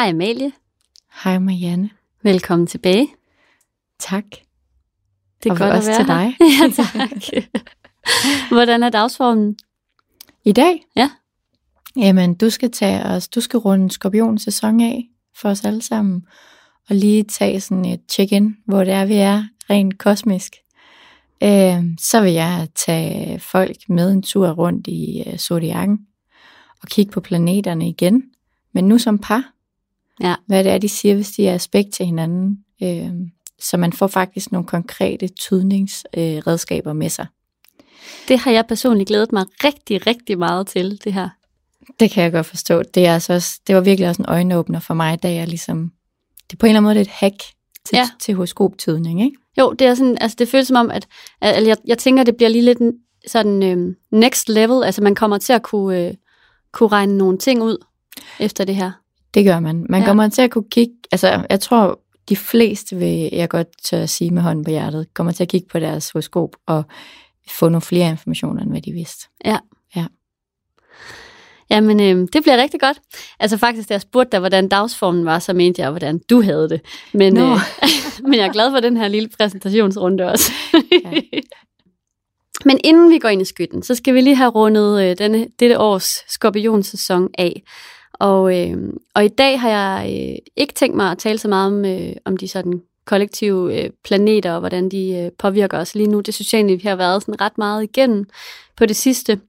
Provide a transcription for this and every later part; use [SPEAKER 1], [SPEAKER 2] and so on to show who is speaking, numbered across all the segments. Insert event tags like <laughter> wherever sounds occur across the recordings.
[SPEAKER 1] Hej Amalie.
[SPEAKER 2] Hej Marianne.
[SPEAKER 1] Velkommen tilbage.
[SPEAKER 2] Tak.
[SPEAKER 1] Det er
[SPEAKER 2] Og
[SPEAKER 1] godt
[SPEAKER 2] også
[SPEAKER 1] at være
[SPEAKER 2] til dig. <laughs>
[SPEAKER 1] ja, tak. <laughs> Hvordan er dagsformen?
[SPEAKER 2] I dag?
[SPEAKER 1] Ja.
[SPEAKER 2] Jamen, du skal tage os, du skal runde skorpion sæson af for os alle sammen, og lige tage sådan et check-in, hvor det er, vi er rent kosmisk. Øh, så vil jeg tage folk med en tur rundt i øh, zodiakken, og kigge på planeterne igen, men nu som par.
[SPEAKER 1] Ja.
[SPEAKER 2] Hvad det er, de siger, hvis de er aspekt til hinanden. Øh, så man får faktisk nogle konkrete tydningsredskaber øh, med sig.
[SPEAKER 1] Det har jeg personligt glædet mig rigtig, rigtig meget til, det her.
[SPEAKER 2] Det kan jeg godt forstå. Det, er altså også, det var virkelig også en øjenåbner for mig, da jeg ligesom... Det er på en eller anden måde er et hack til,
[SPEAKER 1] Ja.
[SPEAKER 2] til horoskoptydning, ikke?
[SPEAKER 1] Jo, det er sådan, altså det føles som om, at, at jeg, jeg tænker, det bliver lige lidt sådan øhm, next level, altså man kommer til at kunne, øh, kunne regne nogle ting ud efter det her.
[SPEAKER 2] Det gør man. Man
[SPEAKER 1] Ja.
[SPEAKER 2] ja. kommer til at kunne kigge... Altså, jeg tror, de fleste vil jeg godt tør at sige med hånden på hjertet, kommer til at kigge på deres horoskop og få nogle flere informationer, end hvad de vidste.
[SPEAKER 1] Jamen, øh, det bliver rigtig godt. Altså faktisk, da jeg spurgte dig, hvordan dagsformen var, så mente jeg, hvordan du havde det. Men, øh, <laughs> men jeg er glad for den her lille præsentationsrunde også.
[SPEAKER 2] Ja. <laughs>
[SPEAKER 1] Men inden vi går ind i skytten, så skal vi lige have rundet øh, denne, dette års skorpionsæson af. Og, øh, og i dag har jeg øh, ikke tænkt mig at tale så meget om, øh, om de sådan kollektive øh, planeter og hvordan de øh, påvirker os lige nu. Det synes jeg egentlig, vi har været sådan ret meget igennem på det sidste.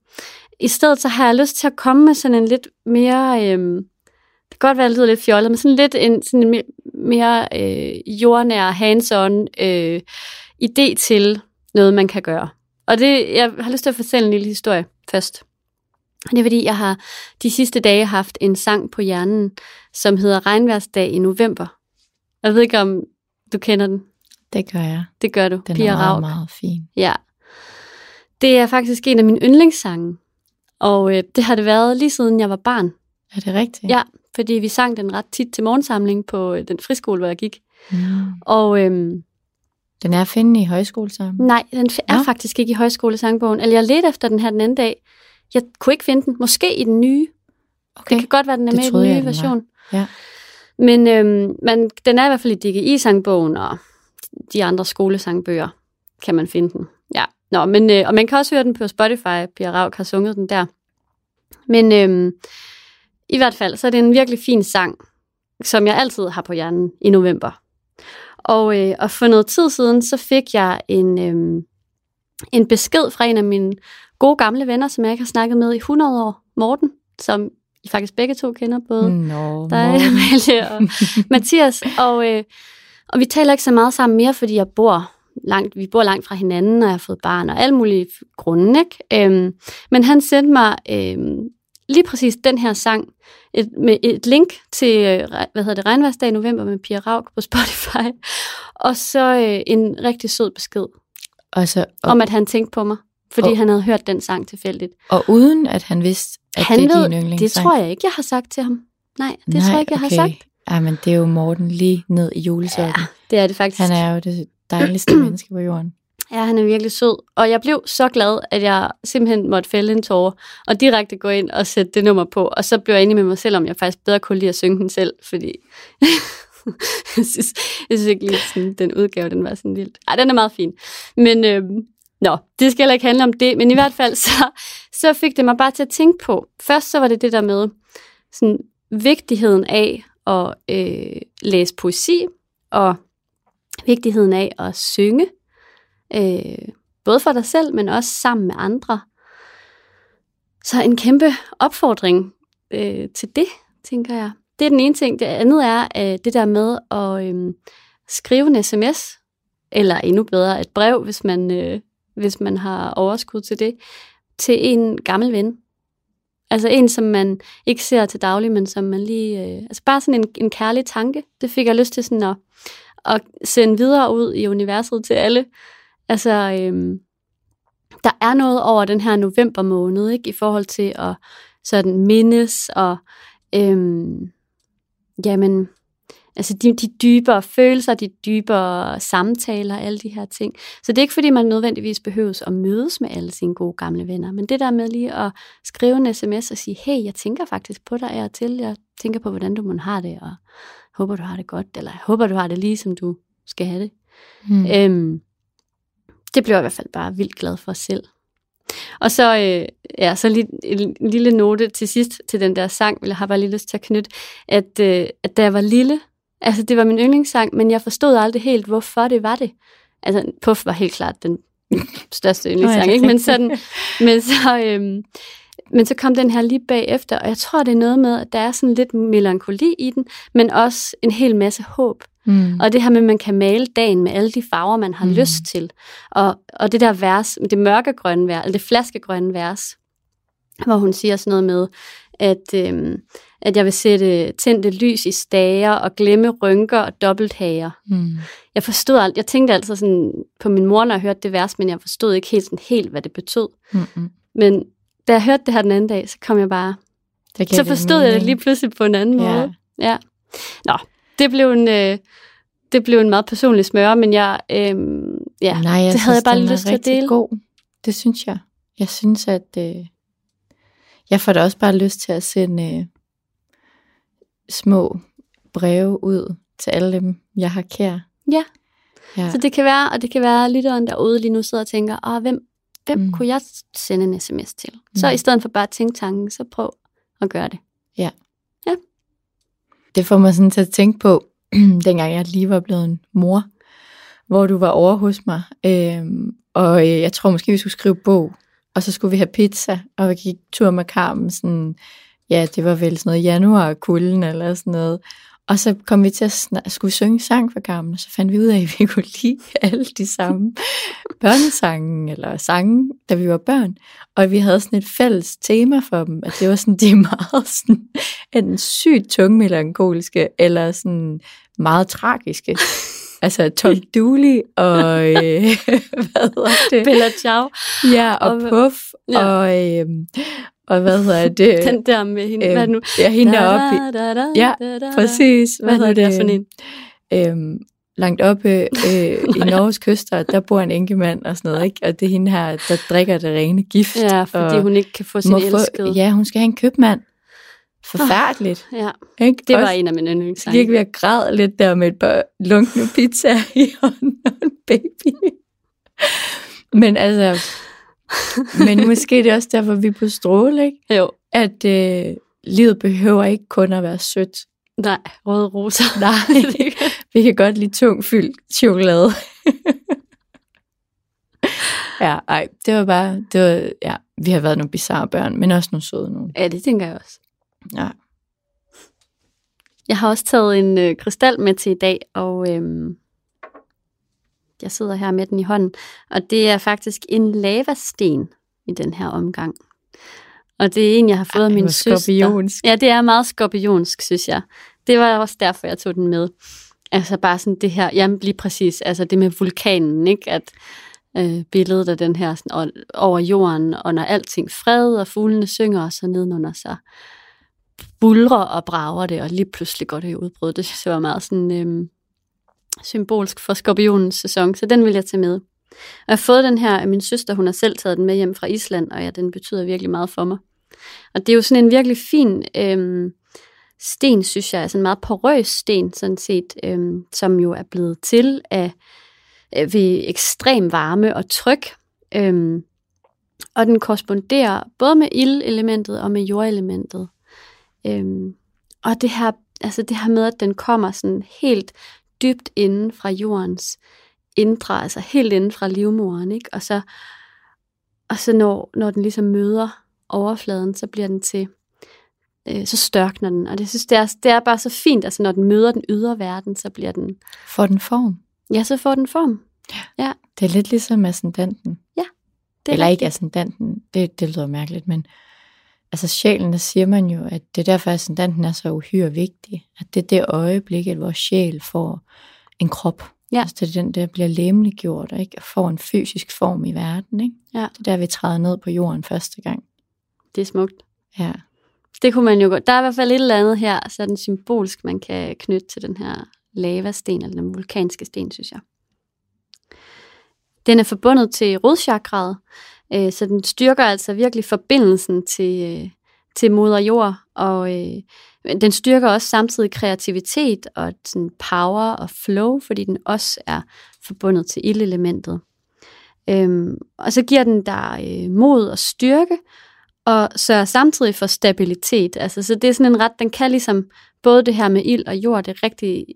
[SPEAKER 1] I stedet så har jeg lyst til at komme med sådan en lidt mere... Øh, det kan godt være, at det lyder lidt fjollet, men sådan lidt en, sådan en mere, mere øh, jordnær, hands-on øh, idé til noget, man kan gøre. Og det, jeg har lyst til at fortælle en lille historie først. Det er fordi, jeg har de sidste dage haft en sang på hjernen, som hedder Regnværsdag i november. Jeg ved ikke, om du kender den.
[SPEAKER 2] Det gør jeg.
[SPEAKER 1] Det gør du,
[SPEAKER 2] Den
[SPEAKER 1] Pia
[SPEAKER 2] er meget,
[SPEAKER 1] Rauk.
[SPEAKER 2] meget fin.
[SPEAKER 1] Ja. Det er faktisk en af mine yndlingssange. Og øh, det har det været lige siden jeg var barn.
[SPEAKER 2] Er det rigtigt?
[SPEAKER 1] Ja, fordi vi sang den ret tit til morgensamling på øh, den friskole, hvor jeg gik.
[SPEAKER 2] Mm.
[SPEAKER 1] Og øhm,
[SPEAKER 2] Den er at finde i højskolesammen.
[SPEAKER 1] nej, den er
[SPEAKER 2] Nå.
[SPEAKER 1] faktisk ikke i højskolesangbogen. Eller jeg ledte efter den her den anden dag. Jeg kunne ikke finde den. Måske i den nye.
[SPEAKER 2] Okay.
[SPEAKER 1] Det kan godt være, den er
[SPEAKER 2] Det
[SPEAKER 1] med i den nye
[SPEAKER 2] jeg,
[SPEAKER 1] version.
[SPEAKER 2] Ja.
[SPEAKER 1] Men, øhm, men den er i hvert fald i DGI-sangbogen, og de andre skolesangbøger kan man finde den. Ja. Nå, men, øh, og man kan også høre den på Spotify. Pia Rauk har sunget den der. Men øhm, i hvert fald, så er det en virkelig fin sang, som jeg altid har på hjernen i november. Og, øh, og for noget tid siden, så fik jeg en, øhm, en besked fra en af mine gode gamle venner, som jeg ikke har snakket med i 100 år, Morten, som I faktisk begge to kender, både
[SPEAKER 2] Nå,
[SPEAKER 1] dig. Amalie og <laughs> Mathias. Og, øh, og vi taler ikke så meget sammen mere, fordi jeg bor langt, vi bor langt fra hinanden, og jeg har fået barn og alle mulige grunde. Ikke? Øhm, men han sendte mig øhm, lige præcis den her sang et, med et link til øh, hvad hedder det, Regnværsdag i november med Pia Rauk på Spotify. Og så øh, en rigtig sød besked
[SPEAKER 2] Og, så, og,
[SPEAKER 1] om, at han tænkte på mig, fordi
[SPEAKER 2] Og-
[SPEAKER 1] han havde hørt den sang tilfældigt.
[SPEAKER 2] og uden at han vidste, at
[SPEAKER 1] han
[SPEAKER 2] det er
[SPEAKER 1] ved,
[SPEAKER 2] din
[SPEAKER 1] det
[SPEAKER 2] yndlingssang.
[SPEAKER 1] tror jeg ikke, jeg har sagt til ham. Nej, det
[SPEAKER 2] Nej,
[SPEAKER 1] tror jeg ikke, jeg har sagt.
[SPEAKER 2] Ej, men det er jo Morten lige ned i julesokken.
[SPEAKER 1] Ja, det er det faktisk.
[SPEAKER 2] Han er jo det dejligste <clears throat> menneske på jorden.
[SPEAKER 1] Ja, han er virkelig sød. Og jeg blev så glad, at jeg simpelthen måtte fælde en tårer og direkte gå ind og sætte det nummer på. Og så blev jeg enig med mig selv, om jeg faktisk bedre kunne lide at synge den selv, fordi <laughs> jeg, synes, jeg synes ikke lige, sådan, den udgave, den var sådan vildt. Ej, den er meget fin. Men øhm, nå, det skal heller ikke handle om det. Men i hvert fald, <laughs> så, så fik det mig bare til at tænke på. Først så var det det der med sådan, vigtigheden af at øh, læse poesi, og vigtigheden af at synge, øh, både for dig selv, men også sammen med andre. Så en kæmpe opfordring øh, til det, tænker jeg. Det er den ene ting. Det andet er øh, det der med at øh, skrive en sms, eller endnu bedre et brev, hvis man, øh, hvis man har overskud til det, til en gammel ven. Altså en, som man ikke ser til daglig, men som man lige... Øh, altså bare sådan en, en kærlig tanke. Det fik jeg lyst til sådan at, at sende videre ud i universet til alle. Altså, øh, der er noget over den her november måned, ikke? I forhold til at sådan mindes og... Øh, jamen, Altså de, de dybere følelser, de dybere samtaler, alle de her ting. Så det er ikke fordi, man nødvendigvis behøves at mødes med alle sine gode gamle venner, men det der med lige at skrive en sms og sige, hey, jeg tænker faktisk på dig af og til, jeg tænker på, hvordan du må have det, og håber, du har det godt, eller jeg håber, du har det lige, som du skal have det. Hmm. Øhm, det bliver jeg i hvert fald bare vildt glad for selv. Og så, øh, ja, så lige, en lille note til sidst til den der sang, vil jeg have bare lige lyst til at knytte, at, øh, at da jeg var lille, Altså, det var min yndlingssang, men jeg forstod aldrig helt, hvorfor det var det. Altså, Puff var helt klart den <laughs> største yndlingssang, ikke? Men, sådan, men, så, øhm, men så kom den her lige bagefter, og jeg tror, det er noget med, at der er sådan lidt melankoli i den, men også en hel masse håb. Mm. Og det her med, at man kan male dagen med alle de farver, man har mm. lyst til. Og, og det der vers, det mørkegrønne vers, eller det flaskegrønne vers, hvor hun siger sådan noget med, at, øhm, at jeg vil sætte tændte lys i stager og glemme rynker og dobbelthager. Mm. Jeg forstod alt. Jeg tænkte altså sådan på min mor, når jeg hørte det vers, men jeg forstod ikke helt, sådan, helt hvad det betød. Mm-hmm. Men da jeg hørte det her den anden dag, så kom jeg bare... Så forstod jeg det lige pludselig på en anden ja. måde. Ja. Nå, det blev en... Øh, det blev en meget personlig smør, men jeg, øh, ja,
[SPEAKER 2] Nej, jeg det havde jeg bare lyst til at dele. God. Det synes jeg. Jeg synes, at øh, jeg får da også bare lyst til at sende øh, små breve ud til alle dem, jeg har kær.
[SPEAKER 1] Ja. ja. Så det kan være, og det kan være, at lytteren derude lige nu sidder og tænker, Åh, hvem, hvem mm. kunne jeg sende en sms til? Så mm. i stedet for bare at tænke tanken, så prøv at gøre det.
[SPEAKER 2] Ja.
[SPEAKER 1] Ja.
[SPEAKER 2] Det får mig sådan til at tænke på, <clears throat> dengang jeg lige var blevet en mor, hvor du var over hos mig, øhm, og øh, jeg tror måske, vi skulle skrive bog, og så skulle vi have pizza, og vi gik tur med Carmen sådan ja, det var vel sådan noget januar kulden eller sådan noget. Og så kom vi til at snak, skulle synge sang for og så fandt vi ud af, at vi <laughs> kunne lide alle de samme børnesange eller sange, da vi var børn. Og vi havde sådan et fælles tema for dem, at det var sådan, de meget sådan, enten sygt tungmelankoliske, eller sådan meget tragiske. Altså Tom <laughs> Dooley og, øh, <laughs> hvad hedder det?
[SPEAKER 1] Bella Ciao.
[SPEAKER 2] Ja, og, og Puff, ja. og, øh, og hvad hedder <laughs> det?
[SPEAKER 1] Den der med hende, øh, hvad nu?
[SPEAKER 2] Ja, hende deroppe. Da, da, da, ja, præcis.
[SPEAKER 1] Hvad, hvad hedder det for en?
[SPEAKER 2] Øhm, langt oppe øh, <laughs> i Norges kyster, der bor en enkemand og sådan noget, ikke? Og det er hende her, der drikker det rene gift.
[SPEAKER 1] Ja, fordi hun ikke kan få sin elskede.
[SPEAKER 2] Ja, hun skal have en købmand. Forfærdeligt.
[SPEAKER 1] Oh, ja,
[SPEAKER 2] ikke?
[SPEAKER 1] det var Også, en af mine yndlingssange.
[SPEAKER 2] Virkelig ved at græde lidt der med et par lunkne pizza i hånden og en baby. Men altså, <laughs> men måske det er også derfor, vi er på stråle, ikke?
[SPEAKER 1] Jo.
[SPEAKER 2] At øh, livet behøver ikke kun at være sødt.
[SPEAKER 1] Nej, røde roser. <laughs>
[SPEAKER 2] Nej, <laughs> vi kan godt lide tung fyldt chokolade. ja, ej, det var bare, det var, ja, vi har været nogle bizarre børn, men også nogle søde nogle.
[SPEAKER 1] Ja, det tænker jeg også.
[SPEAKER 2] Ja.
[SPEAKER 1] Jeg har også taget en øh, krystal med til i dag, og øhm, jeg sidder her med den i hånden, og det er faktisk en lavasten i den her omgang. Og det er en, jeg har fået Ej, af min søster.
[SPEAKER 2] Skorpionsk.
[SPEAKER 1] Ja, det er meget skorpionsk, synes jeg. Det var også derfor, jeg tog den med. Altså bare sådan det her, jamen lige præcis, altså det med vulkanen, ikke? At øh, billedet af den her sådan, over jorden, og når alting fred, og fuglene synger, og så nedenunder så bulrer og brager det, og lige pludselig går det i udbrud. Det synes jeg var meget sådan, øh, symbolsk for skorpionens sæson, så den vil jeg tage med. Og jeg har fået den her af min søster, hun har selv taget den med hjem fra Island, og ja, den betyder virkelig meget for mig. Og det er jo sådan en virkelig fin øhm, sten, synes jeg, altså en meget porøs sten, sådan set, øhm, som jo er blevet til af øh, ved ekstrem varme og tryk. Øhm, og den korresponderer både med ildelementet og med jordelementet. Øhm, og det her, altså det her med, at den kommer sådan helt dybt inden fra jordens indre, altså helt inden fra livmoren, ikke? Og så, og så når, når den ligesom møder overfladen, så bliver den til, øh, så størkner den. Og det synes det er, det er bare så fint, altså når den møder den ydre verden, så bliver den...
[SPEAKER 2] Får den form?
[SPEAKER 1] Ja, så får den form.
[SPEAKER 2] Ja. ja. Det er lidt ligesom ascendanten.
[SPEAKER 1] Ja.
[SPEAKER 2] Det Eller rigtigt. ikke ascendanten, det, det lyder mærkeligt, men altså sjælen, der siger man jo, at det er derfor, at ascendanten er så uhyre vigtig. At det er det øjeblik, at vores sjæl får en krop.
[SPEAKER 1] Ja.
[SPEAKER 2] Altså det er den, der bliver lemliggjort, og ikke får en fysisk form i verden. Ikke?
[SPEAKER 1] Ja.
[SPEAKER 2] Det er der, vi træder ned på jorden første gang.
[SPEAKER 1] Det er smukt.
[SPEAKER 2] Ja.
[SPEAKER 1] Det kunne man jo godt. Der er i hvert fald et eller andet her, sådan symbolsk, man kan knytte til den her lavasten, eller den vulkanske sten, synes jeg. Den er forbundet til rodchakraet, øh, så den styrker altså virkelig forbindelsen til, øh, til moder jord, og øh, den styrker også samtidig kreativitet og sådan power og flow, fordi den også er forbundet til ildelementet. Øhm, og så giver den dig øh, mod og styrke, og sørger samtidig for stabilitet. Altså, så det er sådan en ret, den kan ligesom både det her med ild og jord, det er rigtig,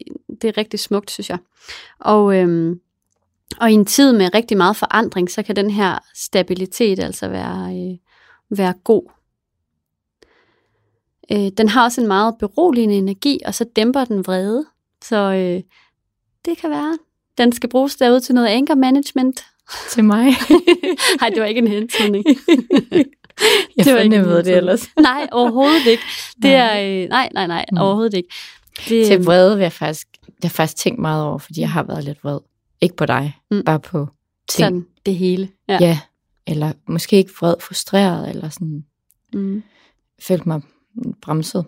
[SPEAKER 1] det er rigtig smukt, synes jeg. Og, øhm, og i en tid med rigtig meget forandring, så kan den her stabilitet altså være, øh, være god. Øh, den har også en meget beroligende energi, og så dæmper den vrede. Så øh, det kan være, den skal bruges derude til noget anger management.
[SPEAKER 2] Til mig. <laughs>
[SPEAKER 1] Nej, det var ikke en hentydning.
[SPEAKER 2] Jeg
[SPEAKER 1] Det var ikke
[SPEAKER 2] det ellers.
[SPEAKER 1] nej, overhovedet ikke. Det er, øh, nej, nej, nej,
[SPEAKER 2] Mm.
[SPEAKER 1] overhovedet ikke. Det,
[SPEAKER 2] Til vrede vil jeg faktisk, det har jeg faktisk tænkt meget over, fordi jeg har været lidt vred. Ikke på dig,
[SPEAKER 1] Mm.
[SPEAKER 2] bare på ting.
[SPEAKER 1] sådan det hele. Ja.
[SPEAKER 2] Ja. ja. Eller måske ikke vred, frustreret, eller sådan
[SPEAKER 1] Mm.
[SPEAKER 2] følte mig bremset.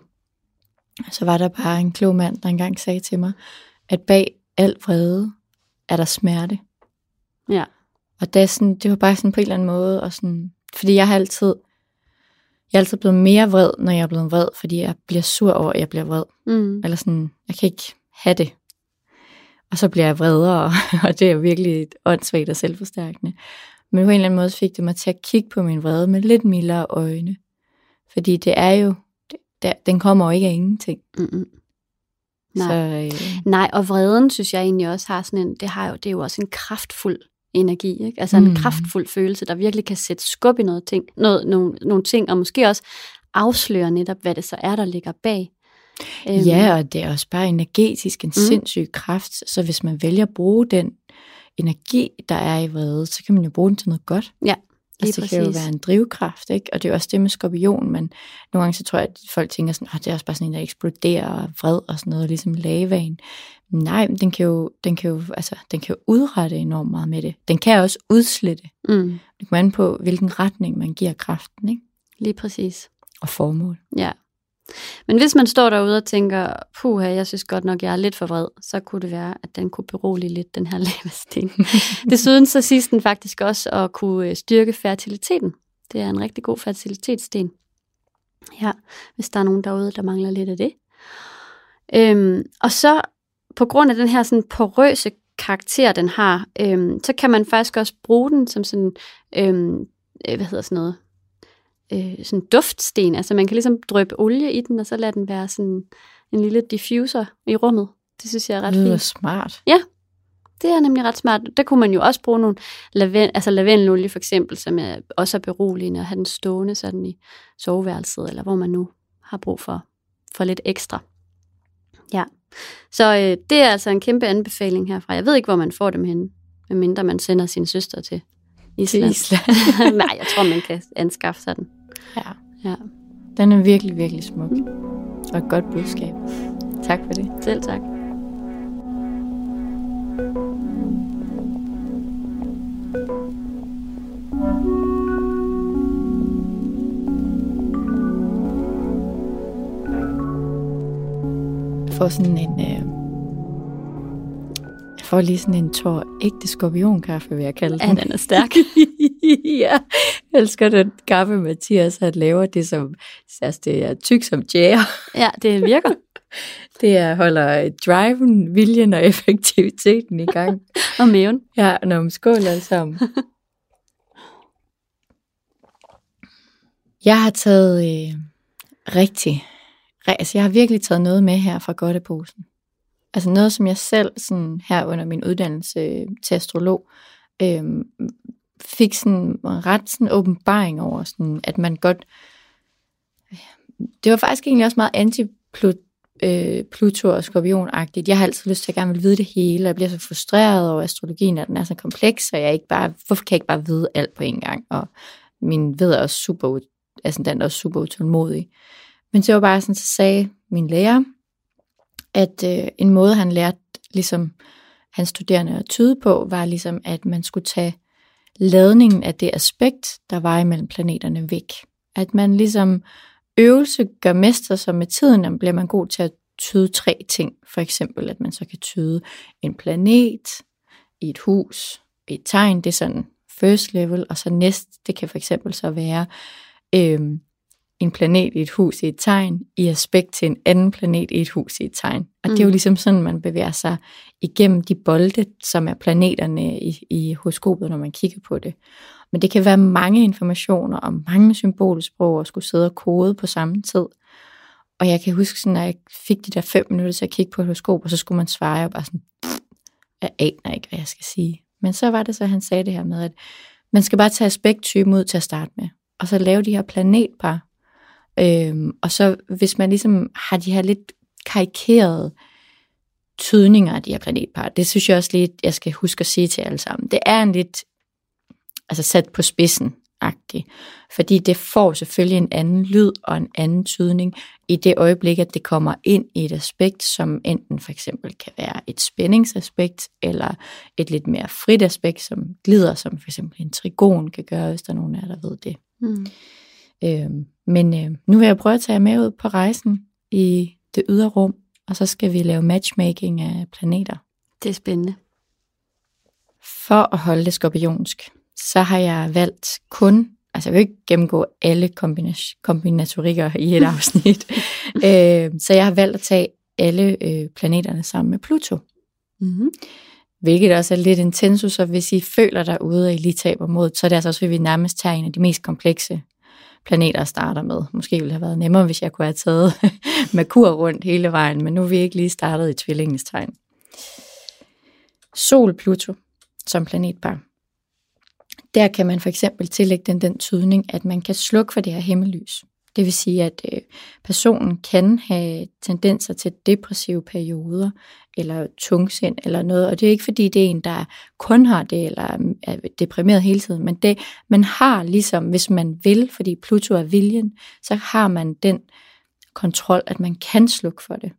[SPEAKER 2] Så var der bare en klog mand, der engang sagde til mig, at bag al vrede er der smerte.
[SPEAKER 1] Ja.
[SPEAKER 2] Og det, er sådan, det var bare sådan på en eller anden måde, og sådan, fordi jeg har altid, jeg er altid blevet mere vred, når jeg er blevet vred, fordi jeg bliver sur over, at jeg bliver vred.
[SPEAKER 1] Mm.
[SPEAKER 2] Eller sådan, jeg kan ikke have det. Og så bliver jeg vredere, <laughs> og det er virkelig åndssvagt og selvforstærkende. Men på en eller anden måde fik det mig til at kigge på min vrede med lidt mildere øjne. Fordi det er jo, det, der, den kommer jo ikke af ingenting.
[SPEAKER 1] Mm-mm. Nej.
[SPEAKER 2] Så, øh,
[SPEAKER 1] Nej, og vreden synes jeg egentlig også har sådan en, det, har jo, det er jo også en kraftfuld energi, ikke? altså en
[SPEAKER 2] Mm.
[SPEAKER 1] kraftfuld følelse, der virkelig kan sætte skub i noget ting, noget, nogle, nogle ting, og måske også afsløre netop, hvad det så er, der ligger bag. Øhm,
[SPEAKER 2] ja, og det er også bare energetisk en mm. sindssyg kraft. Så hvis man vælger at bruge den energi, der er i vrede, så kan man jo bruge den til noget godt.
[SPEAKER 1] Ja,
[SPEAKER 2] Altså, det kan jo være en drivkraft, ikke? Og det er jo også det med skorpion, men nogle gange så tror jeg, at folk tænker sådan, at det er også bare sådan en, der eksploderer og vred og sådan noget, ligesom lavaen. Nej, men den kan jo, den kan jo, altså, den kan jo udrette enormt meget med det. Den kan også udslette.
[SPEAKER 1] Mm,
[SPEAKER 2] Det kommer an på, hvilken retning man giver kraften, ikke?
[SPEAKER 1] lige præcis.
[SPEAKER 2] Og formål.
[SPEAKER 1] Ja. Men hvis man står derude og tænker, puha, jeg synes godt nok, jeg er lidt for vred, så kunne det være, at den kunne berolige lidt, den her <laughs> lavasten. <laughs> Desuden så siges den faktisk også at kunne øh, styrke fertiliteten. Det er en rigtig god fertilitetssten. Ja, hvis der er nogen derude, der mangler lidt af det. Øhm, og så på grund af den her sådan porøse karakter, den har, øhm, så kan man faktisk også bruge den som sådan, øhm, øh, hvad hedder sådan noget, øh, sådan duftsten. Altså man kan ligesom drøbe olie i den, og så lade den være sådan en lille diffuser i rummet. Det synes jeg er ret
[SPEAKER 2] Det lyder
[SPEAKER 1] fint.
[SPEAKER 2] smart.
[SPEAKER 1] Det er nemlig ret smart. Der kunne man jo også bruge nogle laven, altså lavendelolie for eksempel, som er også er beroligende, og have den stående sådan i soveværelset, eller hvor man nu har brug for, for lidt ekstra. Ja, så øh, det er altså en kæmpe anbefaling herfra. Jeg ved ikke, hvor man får dem henne, medmindre man sender sin søster til
[SPEAKER 2] Til
[SPEAKER 1] Island.
[SPEAKER 2] Island. <laughs>
[SPEAKER 1] Nej, jeg tror, man kan anskaffe sig den.
[SPEAKER 2] Ja.
[SPEAKER 1] Ja,
[SPEAKER 2] Den er virkelig, virkelig smuk. Og et godt budskab. Tak for det.
[SPEAKER 1] selv tak.
[SPEAKER 2] Får sådan en... Øh, jeg får lige sådan en tår ægte skorpionkaffe, vil jeg kalde
[SPEAKER 1] Ja,
[SPEAKER 2] den.
[SPEAKER 1] den er stærk. <laughs> <laughs>
[SPEAKER 2] ja, jeg elsker den kaffe, Mathias han laver. Det, som, altså, det er tyk som jæger.
[SPEAKER 1] Ja, det virker. <laughs>
[SPEAKER 2] Det er, holder driven, viljen og effektiviteten i gang. <laughs>
[SPEAKER 1] Og maven.
[SPEAKER 2] Ja, når man skål alle sammen. Jeg har taget øh, rigtig, altså jeg har virkelig taget noget med her fra Godteposen. Altså noget, som jeg selv sådan her under min uddannelse øh, til astrolog, øh, fik sådan ret sådan åbenbaring over, sådan, at man godt, det var faktisk egentlig også meget anti øh, Pluto og skorpionagtigt. Jeg har altid lyst til at gerne vil vide det hele, og jeg bliver så frustreret over astrologien, at den er så kompleks, og jeg ikke bare, hvorfor kan jeg ikke bare vide alt på en gang? Og min ved er også super ascendant også super utålmodig. Men det var bare sådan, så sagde min lærer, at øh, en måde, han lærte ligesom hans studerende at tyde på, var ligesom, at man skulle tage ladningen af det aspekt, der var imellem planeterne væk. At man ligesom øvelse gør mester, så med tiden bliver man god til at tyde tre ting. For eksempel, at man så kan tyde en planet i et hus, et tegn, det er sådan first level, og så næst, det kan for eksempel så være øh, en planet i et hus i et tegn, i aspekt til en anden planet i et hus i et tegn. Og mm. det er jo mm. ligesom sådan, man bevæger sig igennem de bolde, som er planeterne i, i horoskopet, når man kigger på det. Men det kan være mange informationer og mange symbolsprog og skulle sidde og kode på samme tid. Og jeg kan huske, sådan, at jeg fik de der fem minutter til at kigge på et horoskop, og så skulle man svare, og bare sådan, jeg aner ikke, hvad jeg skal sige. Men så var det så, at han sagde det her med, at man skal bare tage aspekttypen ud til at starte med, og så lave de her planetpar. Øhm, og så hvis man ligesom har de her lidt karikerede tydninger af de her planetpar, det synes jeg også lidt, jeg skal huske at sige til alle sammen. Det er en lidt altså sat på spidsen agtig fordi det får selvfølgelig en anden lyd og en anden tydning i det øjeblik, at det kommer ind i et aspekt, som enten for eksempel kan være et spændingsaspekt, eller et lidt mere frit aspekt, som glider, som for eksempel en trigon kan gøre, hvis der er nogen af jer, der ved det. Mm. Øhm, men øh, nu vil jeg prøve at tage jer med ud på rejsen i det ydre rum, og så skal vi lave matchmaking af planeter.
[SPEAKER 1] Det er spændende.
[SPEAKER 2] For at holde det skorpionsk, så har jeg valgt kun, altså jeg vil ikke gennemgå alle kombinatorikker i et <laughs> afsnit, øh, så jeg har valgt at tage alle øh, planeterne sammen med Pluto. Mm-hmm. Hvilket også er lidt intensus, så hvis I føler derude, at I lige taber mod, så er det altså også, at vi nærmest tager en af de mest komplekse planeter starter med. Måske ville det have været nemmere, hvis jeg kunne have taget <laughs> Merkur rundt hele vejen, men nu er vi ikke lige startet i tvillingens tegn. Sol Pluto som planetpar der kan man for eksempel tillægge den den tydning, at man kan slukke for det her himmellys. Det vil sige, at øh, personen kan have tendenser til depressive perioder, eller tungsind, eller noget. Og det er ikke fordi, det er en, der kun har det, eller mm, er deprimeret hele tiden, men det, man har ligesom, hvis man vil, fordi Pluto er viljen, så har man den kontrol, at man kan slukke for det.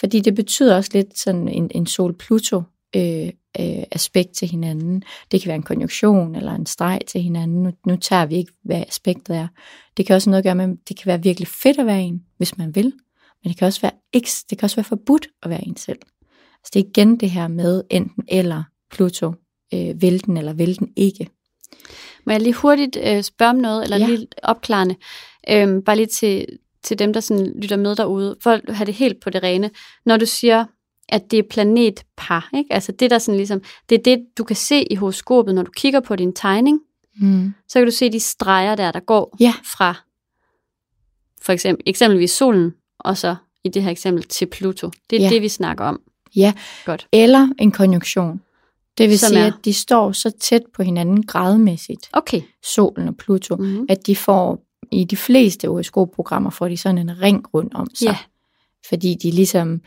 [SPEAKER 2] Fordi det betyder også lidt sådan en, en sol-Pluto øh, øh, aspekt til hinanden. Det kan være en konjunktion eller en streg til hinanden. Nu, nu tager vi ikke, hvad aspektet er. Det kan også noget gøre med, det kan være virkelig fedt at være en, hvis man vil. Men det kan også være, ikke, det kan også være forbudt at være en selv. Så det er igen det her med enten eller Pluto, øh, vil den eller vil den ikke.
[SPEAKER 1] Må jeg lige hurtigt øh, spørge om noget, eller ja. lige opklarende, øh, bare lige til, til dem, der sådan lytter med derude, for at have det helt på det rene. Når du siger, at det er planetpar. Ikke? Altså det, der sådan ligesom, det er det, du kan se i horoskopet, når du kigger på din tegning. Mm. Så kan du se de streger der, der går ja. fra for eksempel, eksempelvis solen, og så i det her eksempel til Pluto. Det er ja. det, vi snakker om.
[SPEAKER 2] Ja, Godt. eller en konjunktion. Det vil Som sige, er... at de står så tæt på hinanden gradmæssigt,
[SPEAKER 1] okay.
[SPEAKER 2] solen og Pluto, mm-hmm. at de får, i de fleste horoskopprogrammer, får de sådan en ring rundt om sig. Ja. Fordi de ligesom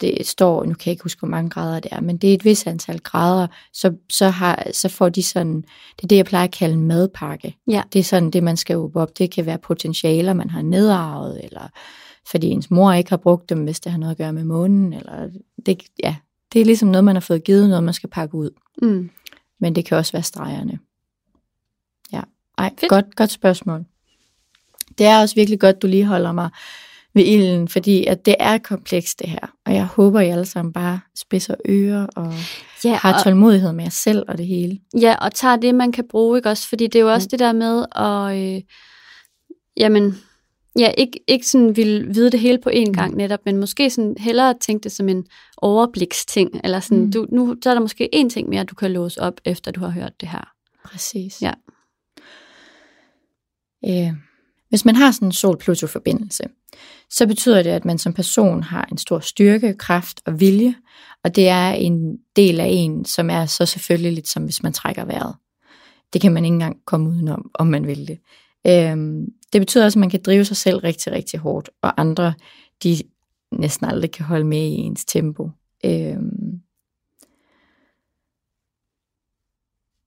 [SPEAKER 2] det står, nu kan jeg ikke huske, hvor mange grader det er, men det er et vis antal grader, så, så, har, så får de sådan, det er det, jeg plejer at kalde en madpakke. Ja. Det er sådan det, man skal åbne op. Det kan være potentialer, man har nedarvet, eller fordi ens mor ikke har brugt dem, hvis det har noget at gøre med månen, eller det, ja, det er ligesom noget, man har fået givet, noget man skal pakke ud. Mm. Men det kan også være stregerne. Ja, ej, godt, godt spørgsmål. Det er også virkelig godt, du lige holder mig ved ilden, fordi at det er komplekst det her. Og jeg håber, I alle sammen bare spidser ører og ja, har tålmodighed med jer selv og det hele.
[SPEAKER 1] Ja, og tager det, man kan bruge, ikke også? Fordi det er jo også mm. det der med at, øh, jamen, ja, ikke, ikke sådan vil vide det hele på én gang mm. netop, men måske sådan hellere tænke det som en overbliksting, eller sådan, mm. du, nu så er der måske én ting mere, du kan låse op, efter du har hørt det her.
[SPEAKER 2] Præcis. Ja. Øh, hvis man har sådan en sol-Pluto-forbindelse, så betyder det, at man som person har en stor styrke, kraft og vilje, og det er en del af en, som er så selvfølgelig lidt som hvis man trækker vejret. Det kan man ikke engang komme udenom, om man vil det. Øhm, det betyder også, at man kan drive sig selv rigtig, rigtig hårdt, og andre, de næsten aldrig kan holde med i ens tempo. Øhm,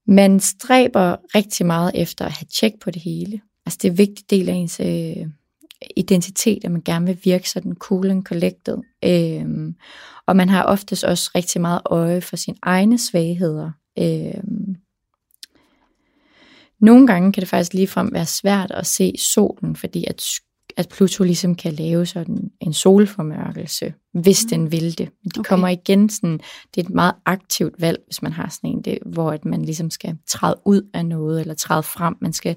[SPEAKER 2] man stræber rigtig meget efter at have tjek på det hele. altså det er en vigtig del af ens øh, identitet, at man gerne vil virke sådan cool and collected. Øhm, og man har oftest også rigtig meget øje for sine egne svagheder. Øhm, nogle gange kan det faktisk ligefrem være svært at se solen, fordi at, at Pluto ligesom kan lave sådan en solformørkelse, hvis mm. den vil det. Men det okay. kommer igen sådan, det er et meget aktivt valg, hvis man har sådan en, det, hvor at man ligesom skal træde ud af noget, eller træde frem. Man skal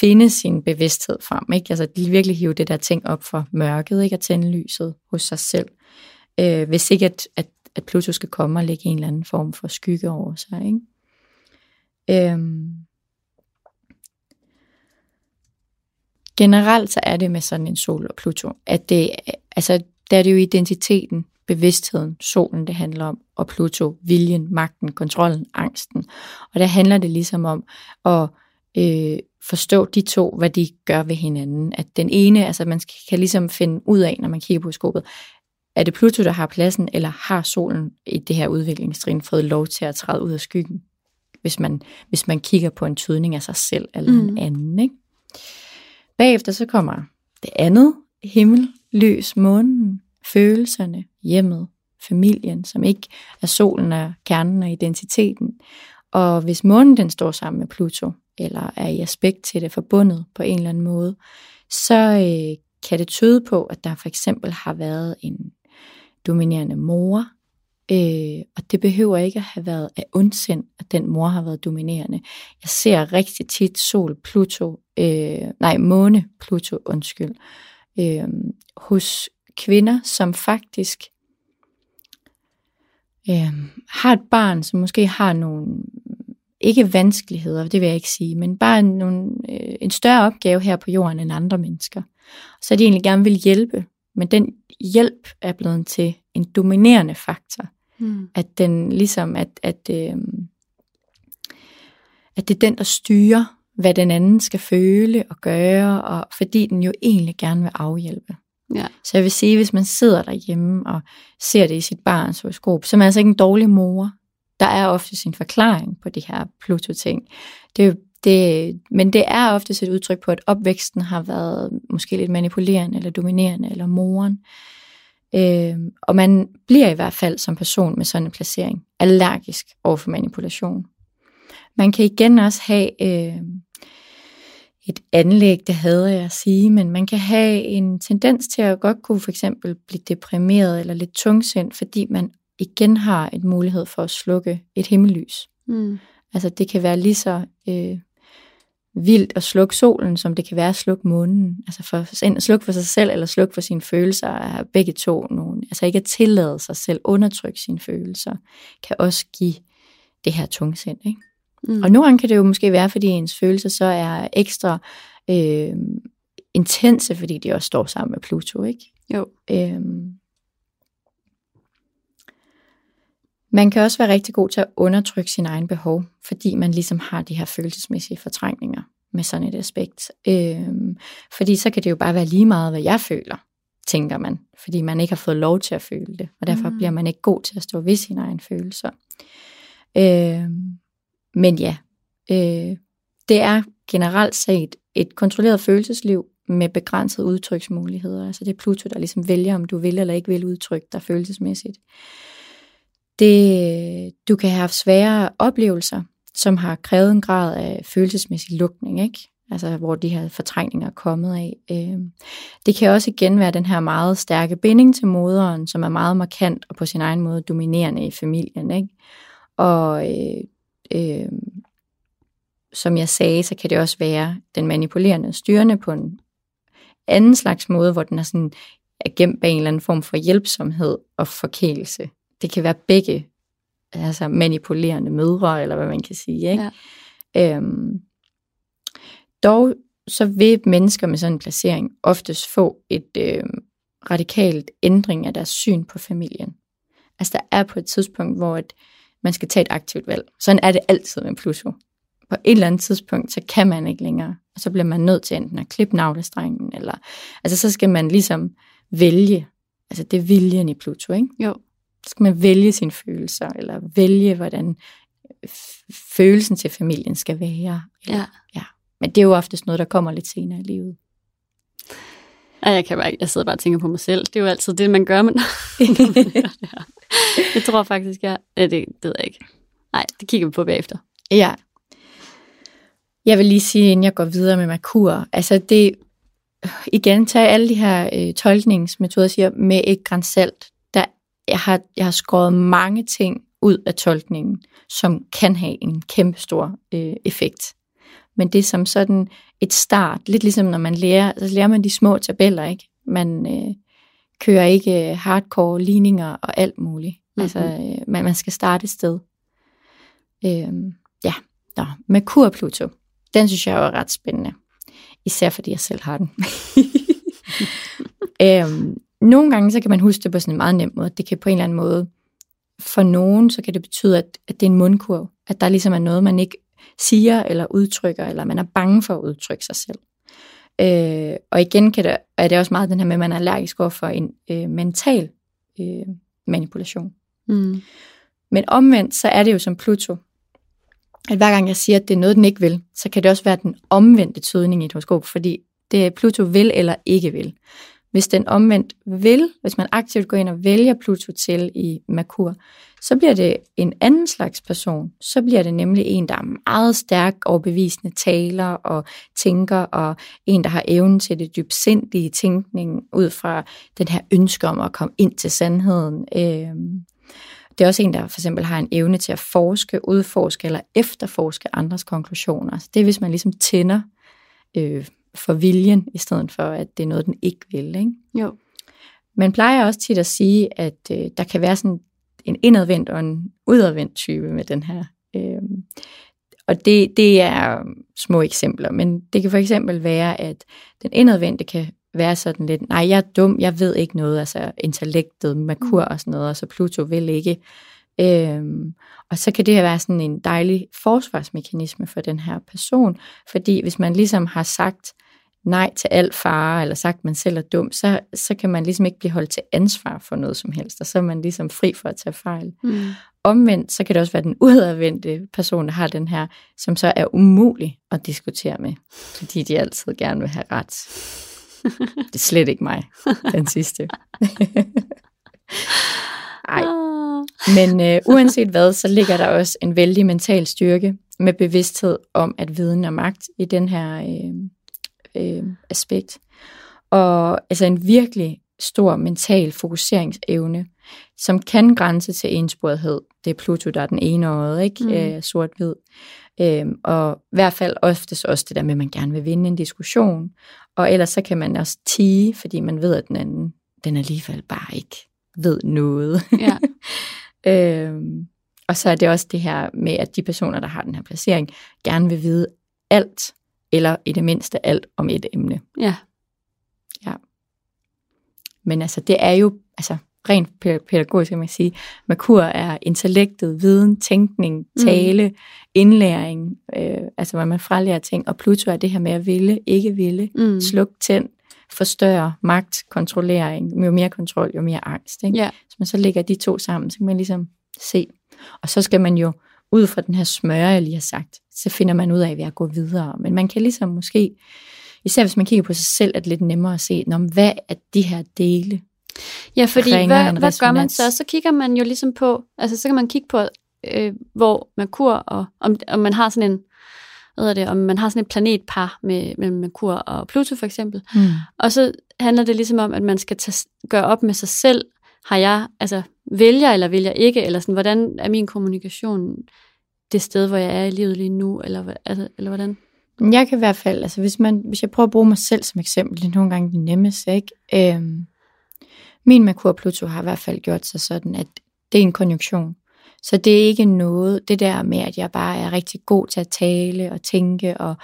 [SPEAKER 2] finde sin bevidsthed frem, ikke? Altså virkelig hive det der ting op for mørket, ikke? At tænde lyset hos sig selv. Øh, hvis ikke at, at, at Pluto skal komme og lægge en eller anden form for skygge over sig, ikke? Øhm, generelt så er det med sådan en sol og Pluto, at det, altså, der er det jo identiteten, bevidstheden, solen det handler om, og Pluto, viljen, magten, kontrollen, angsten. Og der handler det ligesom om at øh, forstå de to, hvad de gør ved hinanden. At den ene, altså man kan ligesom finde ud af, når man kigger på skobet, er det Pluto, der har pladsen, eller har solen i det her udviklingstrin fået lov til at træde ud af skyggen, hvis man, hvis man kigger på en tydning af sig selv eller mm. en anden. Ikke? Bagefter så kommer det andet, himmel, lys, månen, følelserne, hjemmet, familien, som ikke er solen og kernen og identiteten. Og hvis månen den står sammen med Pluto, eller er i aspekt til det forbundet på en eller anden måde, så øh, kan det tyde på, at der for eksempel har været en dominerende mor, øh, og det behøver ikke at have været af ondsind, at den mor har været dominerende. Jeg ser rigtig tit sol, Pluto, øh, nej, måne, Pluto, undskyld, øh, hos kvinder, som faktisk øh, har et barn, som måske har nogle, ikke vanskeligheder, det vil jeg ikke sige, men bare nogle, øh, en større opgave her på jorden end andre mennesker. Så de egentlig gerne vil hjælpe, men den hjælp er blevet til en dominerende faktor. Mm. At den ligesom, at, at, øh, at det er den, der styrer, hvad den anden skal føle og gøre, og fordi den jo egentlig gerne vil afhjælpe. Ja. Så jeg vil sige, hvis man sidder derhjemme og ser det i sit barns horoskop, så er man altså ikke en dårlig mor. Der er ofte sin forklaring på de her Pluto-ting. Det, det, men det er ofte et udtryk på, at opvæksten har været måske lidt manipulerende eller dominerende, eller moren. Øh, og man bliver i hvert fald som person med sådan en placering allergisk over for manipulation. Man kan igen også have øh, et anlæg, det havde jeg at sige, men man kan have en tendens til at godt kunne for eksempel blive deprimeret eller lidt tungsind, fordi man igen har et mulighed for at slukke et himmellys. Mm. Altså det kan være lige så øh, vildt at slukke solen, som det kan være at slukke månen. Altså for, slukke for sig selv eller slukke for sine følelser er begge to nogle. Altså ikke at tillade sig selv undertrykke sine følelser, kan også give det her tungsind. Ikke? Mm. Og nogle gange kan det jo måske være, fordi ens følelser så er ekstra øh, intense, fordi de også står sammen med Pluto. Ikke?
[SPEAKER 1] Jo.
[SPEAKER 2] Øhm, Man kan også være rigtig god til at undertrykke sin egen behov, fordi man ligesom har de her følelsesmæssige fortrængninger med sådan et aspekt. Øhm, fordi så kan det jo bare være lige meget, hvad jeg føler, tænker man, fordi man ikke har fået lov til at føle det, og derfor mm. bliver man ikke god til at stå ved sine egne følelser. Øhm, men ja, øh, det er generelt set et kontrolleret følelsesliv med begrænsede udtryksmuligheder. Altså det er Pluto, der ligesom vælger, om du vil eller ikke vil udtrykke dig følelsesmæssigt det, øh, du kan have svære oplevelser, som har krævet en grad af følelsesmæssig lukning, ikke? altså hvor de her fortrængninger er kommet af. Øh, det kan også igen være den her meget stærke binding til moderen, som er meget markant og på sin egen måde dominerende i familien. Ikke? Og øh, øh, som jeg sagde, så kan det også være den manipulerende styrende på en anden slags måde, hvor den er sådan er gemt bag en eller anden form for hjælpsomhed og forkælelse det kan være begge altså manipulerende mødre, eller hvad man kan sige. Ikke? Ja. Øhm, dog så vil mennesker med sådan en placering oftest få et øh, radikalt ændring af deres syn på familien. Altså der er på et tidspunkt, hvor et, man skal tage et aktivt valg. Sådan er det altid med Pluto. På et eller andet tidspunkt, så kan man ikke længere. Og så bliver man nødt til enten at klippe navlestrengen, eller altså så skal man ligesom vælge. Altså det er viljen i Pluto, ikke?
[SPEAKER 1] Jo
[SPEAKER 2] skal man vælge sine følelser, eller vælge, hvordan følelsen til familien skal være.
[SPEAKER 1] Eller, ja.
[SPEAKER 2] ja. Men det er jo oftest noget, der kommer lidt senere i livet.
[SPEAKER 1] Ej, jeg, kan bare, jeg sidder bare og tænker på mig selv. Det er jo altid det, man gør, men <laughs> jeg tror faktisk, jeg... Ja, det, det ved jeg ikke. Nej, det kigger vi på bagefter.
[SPEAKER 2] Ja. Jeg vil lige sige, inden jeg går videre med Merkur, altså det, igen, tag alle de her øh, tolkningsmetoder, siger, med et græns salt. Jeg, har, jeg har skåret mange ting ud af tolkningen, som kan have en kæmpe stor øh, effekt. Men det er som sådan et start, lidt ligesom når man lærer, så lærer man de små tabeller, ikke? Man øh, kører ikke øh, hardcore ligninger og alt muligt. Mm-hmm. Altså, øh, man, man skal starte et sted. Øh, ja, Nå, Merkur og Pluto, den synes jeg er ret spændende. Især fordi jeg selv har den. <laughs> øhm, nogle gange så kan man huske det på sådan en meget nem måde. Det kan på en eller anden måde, for nogen, så kan det betyde, at, at det er en mundkurv. At der ligesom er noget, man ikke siger eller udtrykker, eller man er bange for at udtrykke sig selv. Øh, og igen kan det, er det også meget den her med, at man er allergisk over for en øh, mental øh, manipulation.
[SPEAKER 1] Mm.
[SPEAKER 2] Men omvendt, så er det jo som Pluto, at hver gang jeg siger, at det er noget, den ikke vil, så kan det også være den omvendte tydning i et horoskop, fordi det er Pluto vil eller ikke vil. Hvis den omvendt vil, hvis man aktivt går ind og vælger Pluto til i Merkur, så bliver det en anden slags person. Så bliver det nemlig en, der er meget stærk overbevisende taler og tænker, og en, der har evnen til det dybsindige tænkning ud fra den her ønske om at komme ind til sandheden. Øhm, det er også en, der for eksempel har en evne til at forske, udforske eller efterforske andres konklusioner. Så det er, hvis man ligesom tænder øh, for viljen, i stedet for, at det er noget, den ikke vil. Ikke?
[SPEAKER 1] Jo.
[SPEAKER 2] Man plejer også tit at sige, at øh, der kan være sådan en indadvendt og en udadvendt type med den her. Øh, og det, det er små eksempler, men det kan for eksempel være, at den indadvendte kan være sådan lidt, nej, jeg er dum, jeg ved ikke noget, altså intellektet, Merkur og sådan noget, og så Pluto vil ikke. Øhm, og så kan det her være sådan en dejlig forsvarsmekanisme for den her person, fordi hvis man ligesom har sagt nej til alt fare, eller sagt, at man selv er dum, så, så kan man ligesom ikke blive holdt til ansvar for noget som helst, og så er man ligesom fri for at tage fejl.
[SPEAKER 1] Mm.
[SPEAKER 2] Omvendt, så kan det også være den udadvendte person, der har den her, som så er umulig at diskutere med, fordi de altid gerne vil have ret. Det er slet ikke mig, den sidste. <laughs> Ej.
[SPEAKER 1] Ah.
[SPEAKER 2] Men øh, uanset hvad, så ligger der også en vældig mental styrke med bevidsthed om, at viden er magt i den her øh, øh, aspekt. Og altså en virkelig stor mental fokuseringsevne, som kan grænse til ensporethed. Det er Pluto, der er den ene øjet, ikke?
[SPEAKER 1] Mm.
[SPEAKER 2] Øh, sort-hvid. Øhm, og i hvert fald oftest også det der med, at man gerne vil vinde en diskussion. Og ellers så kan man også tige, fordi man ved, at den anden, den alligevel bare ikke ved noget.
[SPEAKER 1] Ja. <laughs>
[SPEAKER 2] øhm, og så er det også det her med, at de personer, der har den her placering, gerne vil vide alt, eller i det mindste alt om et emne.
[SPEAKER 1] ja.
[SPEAKER 2] Men altså, det er jo, altså rent pæ- pædagogisk kan man sige, Merkur er intellektet, viden, tænkning, tale, mm. indlæring, øh, altså hvor man fralærer ting, og Pluto er det her med at ville, ikke ville,
[SPEAKER 1] Mm.
[SPEAKER 2] sluk, tænd, forstørre, magt, kontrollering, jo mere kontrol, jo mere angst. Ikke?
[SPEAKER 1] Ja.
[SPEAKER 2] Hvis man så lægger de to sammen, så kan man ligesom se. Og så skal man jo, ud fra den her smøre, jeg lige har sagt, så finder man ud af, ved at gå videre. Men man kan ligesom måske, især hvis man kigger på sig selv, er det lidt nemmere at se, Nå, hvad er de her dele?
[SPEAKER 1] Ja, fordi hvad, hvad gør man så? Så kigger man jo ligesom på, altså så kan man kigge på, øh, hvor Merkur og om, om man har sådan en, hvad det, om man har sådan et planetpar med, med Merkur og Pluto for eksempel.
[SPEAKER 2] Mm.
[SPEAKER 1] Og så handler det ligesom om, at man skal tage, gøre op med sig selv. Har jeg, altså vælger eller vælger ikke, eller sådan, hvordan er min kommunikation det sted, hvor jeg er i livet lige nu, eller, altså, eller hvordan?
[SPEAKER 2] Jeg kan i hvert fald, altså hvis, man, hvis jeg prøver at bruge mig selv som eksempel, det er nogle gange det nemmeste, ikke? Øhm, min Merkur Pluto har i hvert fald gjort sig sådan, at det er en konjunktion. Så det er ikke noget, det der med, at jeg bare er rigtig god til at tale og tænke, og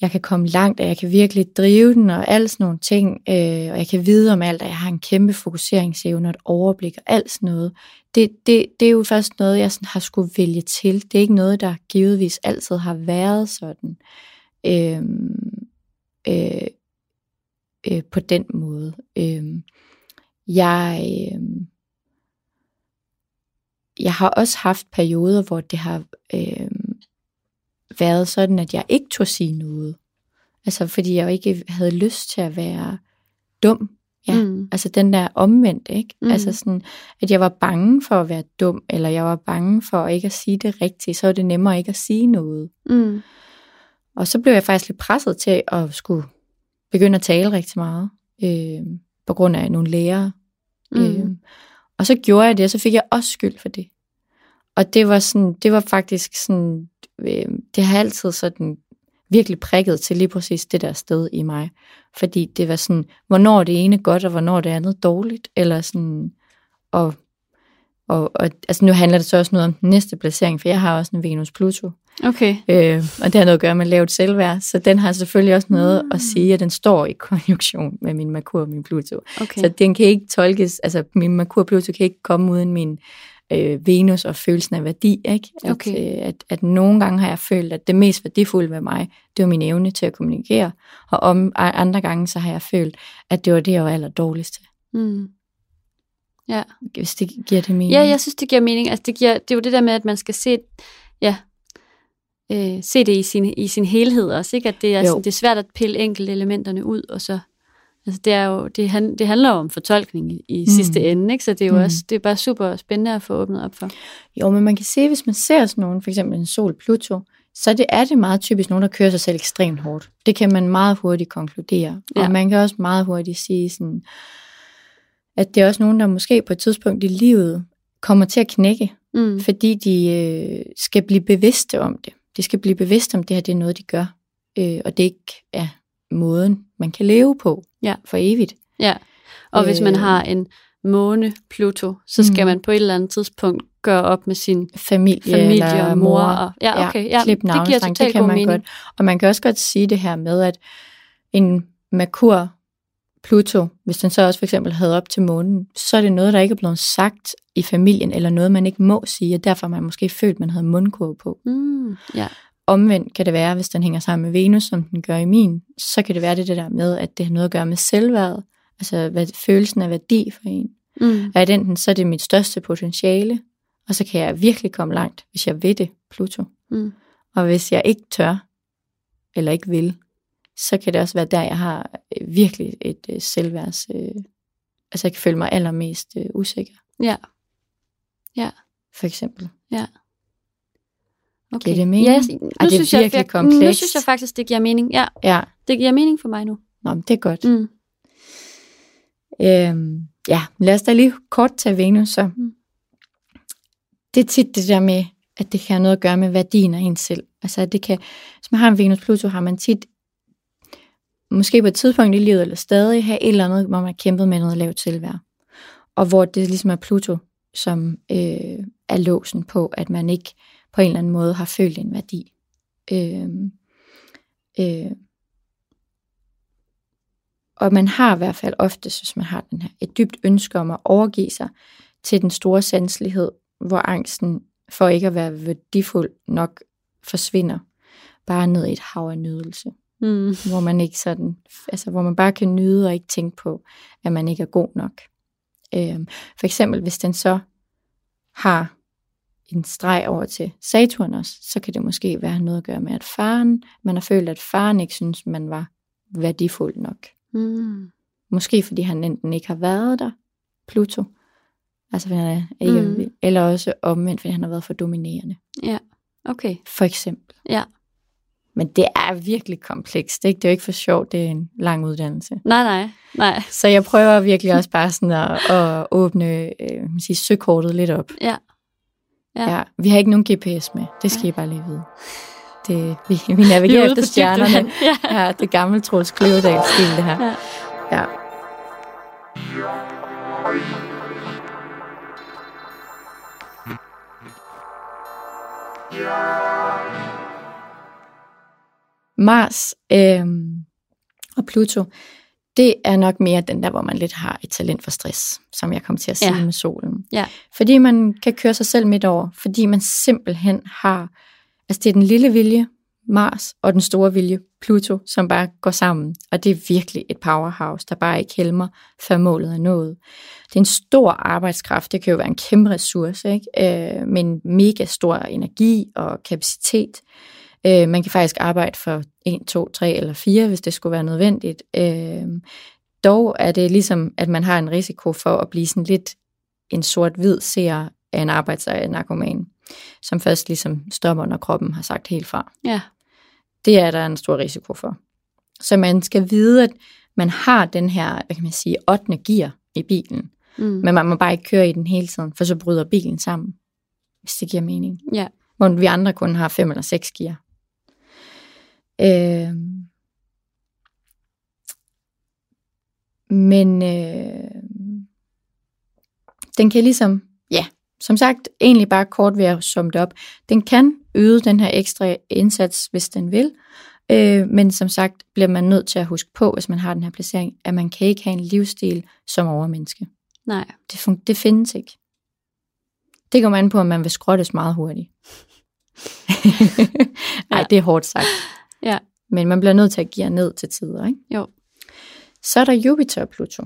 [SPEAKER 2] jeg kan komme langt, og jeg kan virkelig drive den, og alt sådan nogle ting, øh, og jeg kan vide om alt, og jeg har en kæmpe fokuseringsevne og et overblik, og alt sådan noget. Det, det, det er jo først noget, jeg sådan har skulle vælge til. Det er ikke noget, der givetvis altid har været sådan. Øh, øh, øh, på den måde. Øh, jeg, øh, jeg har også haft perioder, hvor det har øh, været sådan, at jeg ikke tog sige noget. Altså fordi jeg jo ikke havde lyst til at være dum. Ja, mm. altså den der omvendt, ikke? Mm. Altså sådan, at jeg var bange for at være dum, eller jeg var bange for ikke at sige det rigtigt, så var det nemmere ikke at sige noget.
[SPEAKER 1] Mm.
[SPEAKER 2] Og så blev jeg faktisk lidt presset til at skulle begynde at tale rigtig meget, øh, på grund af nogle lærere. Mm. Øh, og så gjorde jeg det, og så fik jeg også skyld for det. Og det var sådan, det var faktisk sådan, øh, det har altid sådan virkelig prikket til lige præcis det der sted i mig. Fordi det var sådan, hvornår det ene godt, og hvornår det andet dårligt, eller sådan, og, og, og altså nu handler det så også noget om den næste placering, for jeg har også en Venus-Pluto.
[SPEAKER 1] Okay.
[SPEAKER 2] Øh, og det har noget at gøre med lavt selvværd, så den har selvfølgelig også noget mm. at sige, at den står i <laughs> konjunktion med min Merkur og min Pluto.
[SPEAKER 1] Okay.
[SPEAKER 2] Så den kan ikke tolkes, altså min Merkur og Pluto kan ikke komme uden min øh, Venus og følelsen af værdi. Ikke? At,
[SPEAKER 1] Okay.
[SPEAKER 2] øh, at, at nogle gange har jeg følt, at det mest værdifulde ved mig, det var min evne til at kommunikere, og om andre gange så har jeg følt, at det var det, jeg var aller dårligst til.
[SPEAKER 1] Mm. Ja.
[SPEAKER 2] Hvis det giver det mening.
[SPEAKER 1] Ja, jeg synes, det giver mening. Altså, det, giver, det er jo det der med, at man skal se, ja, øh, se det i sin, i sin helhed også, ikke? At det er,
[SPEAKER 2] Jo.
[SPEAKER 1] sådan, det er svært at pille enkelte elementerne ud, og så, altså det, er jo, det, han, det handler jo om fortolkning i, i mm. sidste ende, ikke? Så det er jo
[SPEAKER 2] Mm.
[SPEAKER 1] også, det er bare super spændende at få åbnet op for.
[SPEAKER 2] Jo, men man kan se, hvis man ser sådan nogen, for eksempel en sol Pluto, så det er det meget typisk nogen, der kører sig selv ekstremt hårdt. Det kan man meget hurtigt konkludere. Ja. Og man kan også meget hurtigt sige sådan, at det er også nogen, der måske på et tidspunkt i livet kommer til at knække,
[SPEAKER 1] Mm.
[SPEAKER 2] fordi de øh, skal blive bevidste om det. De skal blive bevidste om, det her det er noget, de gør. Øh, og det ikke er måden, man kan leve på
[SPEAKER 1] Ja.
[SPEAKER 2] for evigt.
[SPEAKER 1] Ja, og øh. hvis man
[SPEAKER 2] Øh.
[SPEAKER 1] har en måne Pluto, så skal
[SPEAKER 2] Mm.
[SPEAKER 1] man på et eller andet tidspunkt gøre op med sin
[SPEAKER 2] Familie,
[SPEAKER 1] familie
[SPEAKER 2] eller
[SPEAKER 1] og mor. Og, ja, okay, ja,
[SPEAKER 2] klip
[SPEAKER 1] det giver totalt
[SPEAKER 2] det kan
[SPEAKER 1] god
[SPEAKER 2] man
[SPEAKER 1] mening.
[SPEAKER 2] godt. Og man kan også godt sige det her med, at en Merkur Pluto, hvis den så også for eksempel havde op til månen, så er det noget, der ikke er blevet sagt i familien, eller noget, man ikke må sige, og derfor har man måske følt, man havde mundkurve på.
[SPEAKER 1] Mm, ja,
[SPEAKER 2] Omvendt kan det være, hvis den hænger sammen med Venus, som den gør i min, så kan det være det, det der med, at det har noget at gøre med selvværd, altså hvad, følelsen af værdi for en.
[SPEAKER 1] mm,
[SPEAKER 2] At enten så er det mit største potentiale, og så kan jeg virkelig komme langt, hvis jeg ved det, Pluto.
[SPEAKER 1] mm,
[SPEAKER 2] Og hvis jeg ikke tør, eller ikke vil, så kan det også være der, jeg har øh, virkelig et øh, selvværds... Øh, altså jeg kan føle mig allermest øh, usikker,
[SPEAKER 1] ja,
[SPEAKER 2] for eksempel.
[SPEAKER 1] Okay.
[SPEAKER 2] Giver det mening?
[SPEAKER 1] Ja, jeg- nu,
[SPEAKER 2] det er
[SPEAKER 1] synes jeg,
[SPEAKER 2] virkelig
[SPEAKER 1] jeg, nu
[SPEAKER 2] komplekst.
[SPEAKER 1] synes jeg faktisk, det giver mening. Ja,
[SPEAKER 2] Ja,
[SPEAKER 1] det giver mening for mig nu.
[SPEAKER 2] Nå, men det er godt.
[SPEAKER 1] Mm.
[SPEAKER 2] Øhm, ja, lad os da lige kort tage Venus så.
[SPEAKER 1] Mm.
[SPEAKER 2] Det er tit det der med, at det kan have noget at gøre med værdien af en selv. Altså, det kan, hvis man har en Venus Pluto, har man tit, måske på et tidspunkt i livet, eller stadig have et eller andet, hvor man har kæmpet med noget lavt selvværd. Og hvor det ligesom er Pluto, som øh, er låsen på, at man ikke på en eller anden måde har følt en værdi. Øh, øh, og man har i hvert fald ofte, hvis man har den her, et dybt ønske om at overgive sig til den store sanselighed, hvor angsten for ikke at være værdifuld nok forsvinder bare ned i et hav af nydelse.
[SPEAKER 1] Mm.
[SPEAKER 2] Hvor man ikke sådan, altså hvor man bare kan nyde og ikke tænke på, at man ikke er god nok. Øhm, for eksempel, hvis den så har en streg over til Saturn også, så kan det måske være noget at gøre med, at faren, man har følt, at faren ikke synes, man var værdifuld nok.
[SPEAKER 1] Mm.
[SPEAKER 2] Måske fordi han enten ikke har været der, Pluto, altså fordi han er ikke,
[SPEAKER 1] Mm.
[SPEAKER 2] eller også omvendt, fordi han har været for dominerende,
[SPEAKER 1] Ja, okay.
[SPEAKER 2] for eksempel.
[SPEAKER 1] Ja.
[SPEAKER 2] Men det er virkelig komplekst, ikke? Det er jo ikke for sjovt, det er en lang uddannelse.
[SPEAKER 1] Nej, nej, nej.
[SPEAKER 2] Så jeg prøver virkelig også bare sådan at, at åbne øh, man siger, søkortet lidt op.
[SPEAKER 1] Ja. Ja.
[SPEAKER 2] Ja. Vi har ikke nogen GPS med, det skal I bare lige vide. Det, vi, vi
[SPEAKER 1] Vi er
[SPEAKER 2] navigerer
[SPEAKER 1] ude
[SPEAKER 2] efter stjernerne.
[SPEAKER 1] Ja.
[SPEAKER 2] Ja, det gamle Troels Kløvedal stil, det her.
[SPEAKER 1] Ja.
[SPEAKER 2] ja. Mars øh, og Pluto, det er nok mere den der, hvor man lidt har et talent for stress, som jeg kom til at sige
[SPEAKER 1] Ja.
[SPEAKER 2] med solen.
[SPEAKER 1] Ja.
[SPEAKER 2] Fordi man kan køre sig selv midt over, fordi man simpelthen har, altså det er den lille vilje, Mars, og den store vilje, Pluto, som bare går sammen. Og det er virkelig et powerhouse, der bare ikke helmer, før målet er nået. Det er en stor arbejdskraft, det kan jo være en kæmpe ressource, ikke? Øh, men mega stor energi og kapacitet. Øh, man kan faktisk arbejde for 1, 2, 3 eller 4, hvis det skulle være nødvendigt. Øh, dog er det ligesom, at man har en risiko for at blive sådan lidt en sort-hvid seer af en arbejdsnarkoman, som først ligesom stopper, når kroppen har sagt helt fra.
[SPEAKER 1] Ja.
[SPEAKER 2] Det er der en stor risiko for. Så man skal vide, at man har den her, hvad kan man sige, 8. gear i bilen.
[SPEAKER 1] Mm.
[SPEAKER 2] Men man må bare ikke køre i den hele tiden, for så bryder bilen sammen, hvis det giver mening.
[SPEAKER 1] Ja.
[SPEAKER 2] Hvor vi andre kun har 5 eller 6 gear. Øh, men øh, den kan ligesom, ja, som sagt, egentlig bare kort ved at summe det op. Den kan yde den her ekstra indsats, hvis den vil. Øh, men som sagt bliver man nødt til at huske på, hvis man har den her placering, at man kan ikke have en livsstil som overmenneske.
[SPEAKER 1] Nej.
[SPEAKER 2] Det, fun- det findes ikke. Det kommer an på, om man vil skrottes meget hurtigt. <laughs> Nej,
[SPEAKER 1] Ja.
[SPEAKER 2] det er hårdt sagt.
[SPEAKER 1] Ja.
[SPEAKER 2] Men man bliver nødt til at give ned til tider, ikke?
[SPEAKER 1] Jo.
[SPEAKER 2] Så er der Jupiter og Pluto.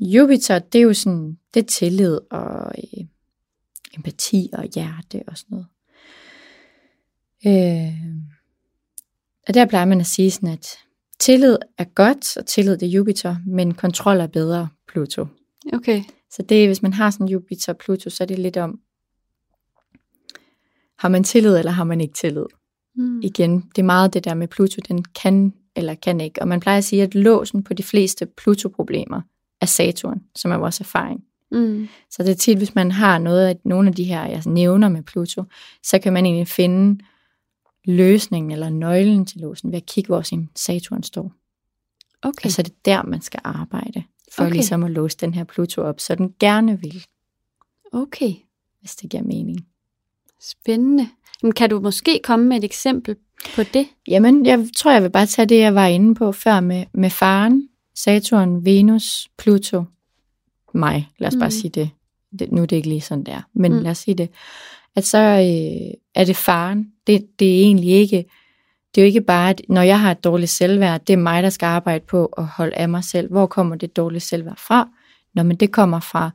[SPEAKER 2] Jupiter, det er jo sådan, det er tillid og øh, empati og hjerte og sådan noget. Øh, og der plejer man at sige sådan, at tillid er godt, og tillid det er Jupiter, men kontrol er bedre Pluto.
[SPEAKER 1] Okay.
[SPEAKER 2] Så det, hvis man har sådan Jupiter og Pluto, så er det lidt om, har man tillid, eller har man ikke tillid?
[SPEAKER 1] Mm.
[SPEAKER 2] Igen, det er meget det der med Pluto, den kan eller kan ikke. Og man plejer at sige, at låsen på de fleste Pluto-problemer er Saturn, som er vores erfaring.
[SPEAKER 1] Mm.
[SPEAKER 2] Så det er tit, hvis man har noget af, nogle af de her, jeg nævner med Pluto, så kan man egentlig finde løsningen eller nøglen til låsen ved at kigge, hvor sin Saturn står.
[SPEAKER 1] Okay.
[SPEAKER 2] Altså det er der, man skal arbejde, for
[SPEAKER 1] okay.
[SPEAKER 2] ligesom at låse den her Pluto op, så den gerne vil,
[SPEAKER 1] okay.
[SPEAKER 2] hvis det giver mening.
[SPEAKER 1] Spændende. Men kan du måske komme med et eksempel på det?
[SPEAKER 2] Jamen, jeg tror, jeg vil bare tage det, jeg var inde på før med, med faren, Saturn, Venus, Pluto, mig. Lad os bare
[SPEAKER 1] Mm.
[SPEAKER 2] sige det. det. Nu er det ikke lige sådan der, men
[SPEAKER 1] Mm.
[SPEAKER 2] mm. lad os sige det. At så øh, er det faren. Det, det er egentlig ikke, det er jo ikke bare, at når jeg har et dårligt selvværd, det er mig, der skal arbejde på at holde af mig selv. Hvor kommer det dårlige selvværd fra? Nå, men det kommer fra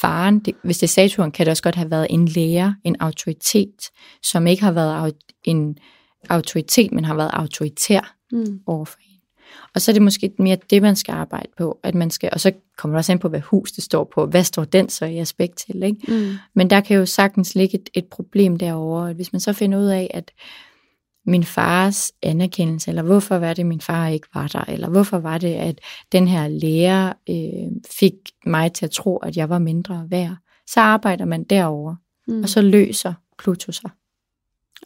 [SPEAKER 2] faren. Det, hvis det er Saturn, kan det også godt have været en lærer, en autoritet, som ikke har været en autoritet, men har været autoritær
[SPEAKER 1] Mm.
[SPEAKER 2] over for en. Og så er det måske mere det, man skal arbejde på, at man skal, og så kommer det også an på, hvad hus det står på. Hvad står den så i aspekt til, ikke?
[SPEAKER 1] Mm.
[SPEAKER 2] Men der kan jo sagtens ligge et, et problem derovre, at hvis man så finder ud af, at min fars anerkendelse, eller hvorfor var det, min far ikke var der, eller hvorfor var det, at den her lærer øh, fik mig til at tro, at jeg var mindre værd, så arbejder man derover,
[SPEAKER 1] Mm.
[SPEAKER 2] og så løser Pluto sig.